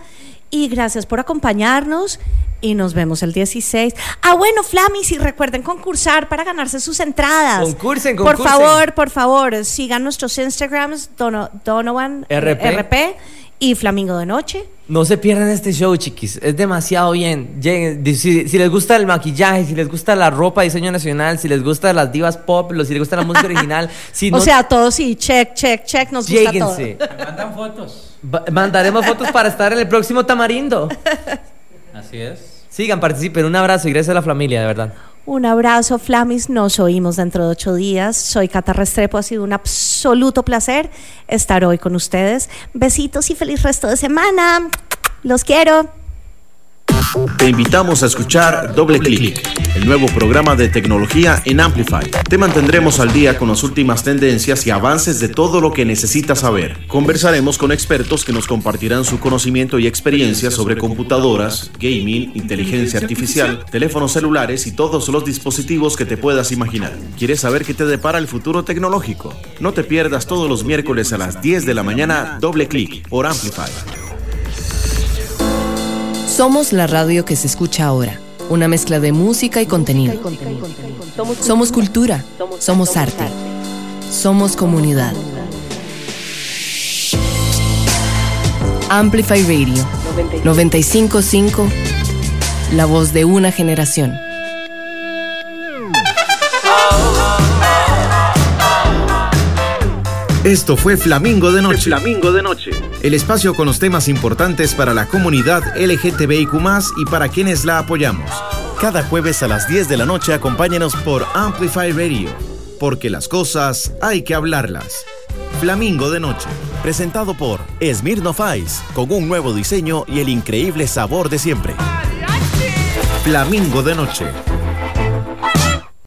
Y gracias por acompañarnos y nos vemos el 16. Ah, bueno, Flamis, y recuerden concursar para ganarse sus entradas. Concursen, Por concursen. favor, por favor, sigan nuestros Instagrams, Dono- Donovan RP. RP y Flamingo de Noche. No se pierdan este show, chiquis. Es demasiado bien. Lleguen. Si, si les gusta el maquillaje, si les gusta la ropa, diseño nacional, si les gusta las divas pop, los- si les gusta la música original, si no, O sea, todos sí, check, check, check, nos gusta todo. mandan fotos. Mandaremos fotos para estar en el próximo Tamarindo. Así es. Sigan, participen. Un abrazo y gracias a la familia, de verdad. Un abrazo, Flamis. Nos oímos dentro de ocho días. Soy Cata Restrepo. Ha sido un absoluto placer estar hoy con ustedes. Besitos y feliz resto de semana. Los quiero. Te invitamos a escuchar Doble Clic, el nuevo programa de tecnología en Amplify. Te mantendremos al día con las últimas tendencias y avances de todo lo que necesitas saber. Conversaremos con expertos que nos compartirán su conocimiento y experiencia sobre computadoras, gaming, inteligencia artificial, teléfonos celulares y todos los dispositivos que te puedas imaginar. ¿Quieres saber qué te depara el futuro tecnológico? No te pierdas todos los miércoles a las 10 de la mañana Doble Clic por Amplify. Somos la radio que se escucha ahora. Una mezcla de música y contenido. Somos cultura. Somos arte. Somos comunidad. Amplify Radio 955. La voz de una generación. Esto fue Flamingo de Noche. Flamingo de noche. El espacio con los temas importantes para la comunidad LGTBIQ y para quienes la apoyamos. Cada jueves a las 10 de la noche acompáñenos por Amplify Radio, porque las cosas hay que hablarlas. Flamingo de Noche, presentado por Smirnoff Ice, con un nuevo diseño y el increíble sabor de siempre. Flamingo de Noche